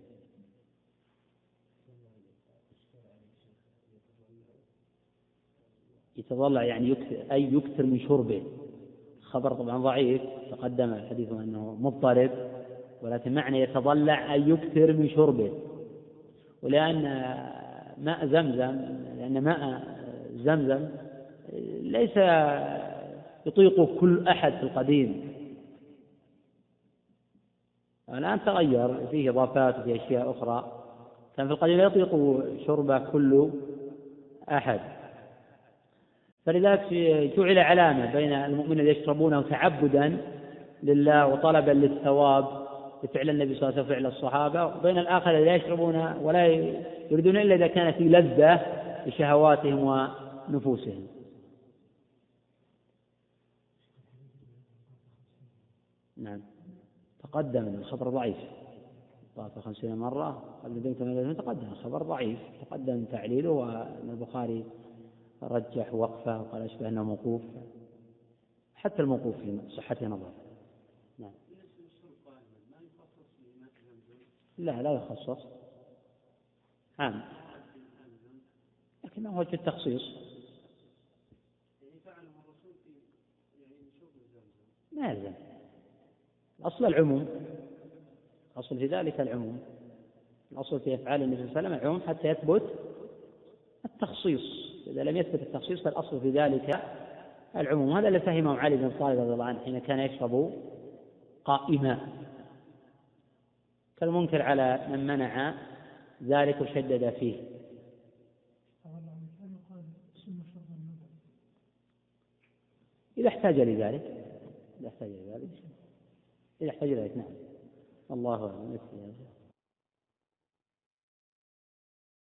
يتضلع يعني يكثر أي يكثر من شربه. خبر طبعا ضعيف تقدم الحديث أنه مضطرب ولكن معنى يتضلع أي يكثر من شربه. ولأن ماء زمزم لأن ماء زمزم ليس يطيقه كل أحد في القديم. الآن تغير فيه إضافات وفيه أشياء أخرى. كان في القديم لا يطيق شربه كل أحد. فلذلك جعل علامة بين المؤمنين يشربونه تعبدا لله وطلبا للثواب بفعل النبي صلى الله عليه وسلم فعل الصحابة وبين الآخر لا يشربون ولا يريدون إلا إذا كانت في لذة لشهواتهم ونفوسهم. نعم. تقدم الخبر ضعيف. طاف خمسين مرة قبل بيت تقدم الخبر ضعيف. تقدم تعليله وأن البخاري رجح وقفه وقال أشبه أنه موقوف. حتى الموقوف في صحته نظر. نعم. لا لا يخصص. عام. لكنه وجه التخصيص. ما يلزم الأصل العموم. الأصل في ذلك العموم. الأصل في أفعال النبي صلى الله عليه وسلم العموم حتى يثبت التخصيص. إذا لم يثبت التخصيص فالأصل في ذلك العموم. هذا اللي فهمه علي بن طالب رضي الله عنه حين كان يشرب قائما. كالمنكر على من منع ذلك وشدد فيه. إذا احتاج لذلك إذا احتاج لذلك إذا احتاج لذلك نعم. الله أعلم.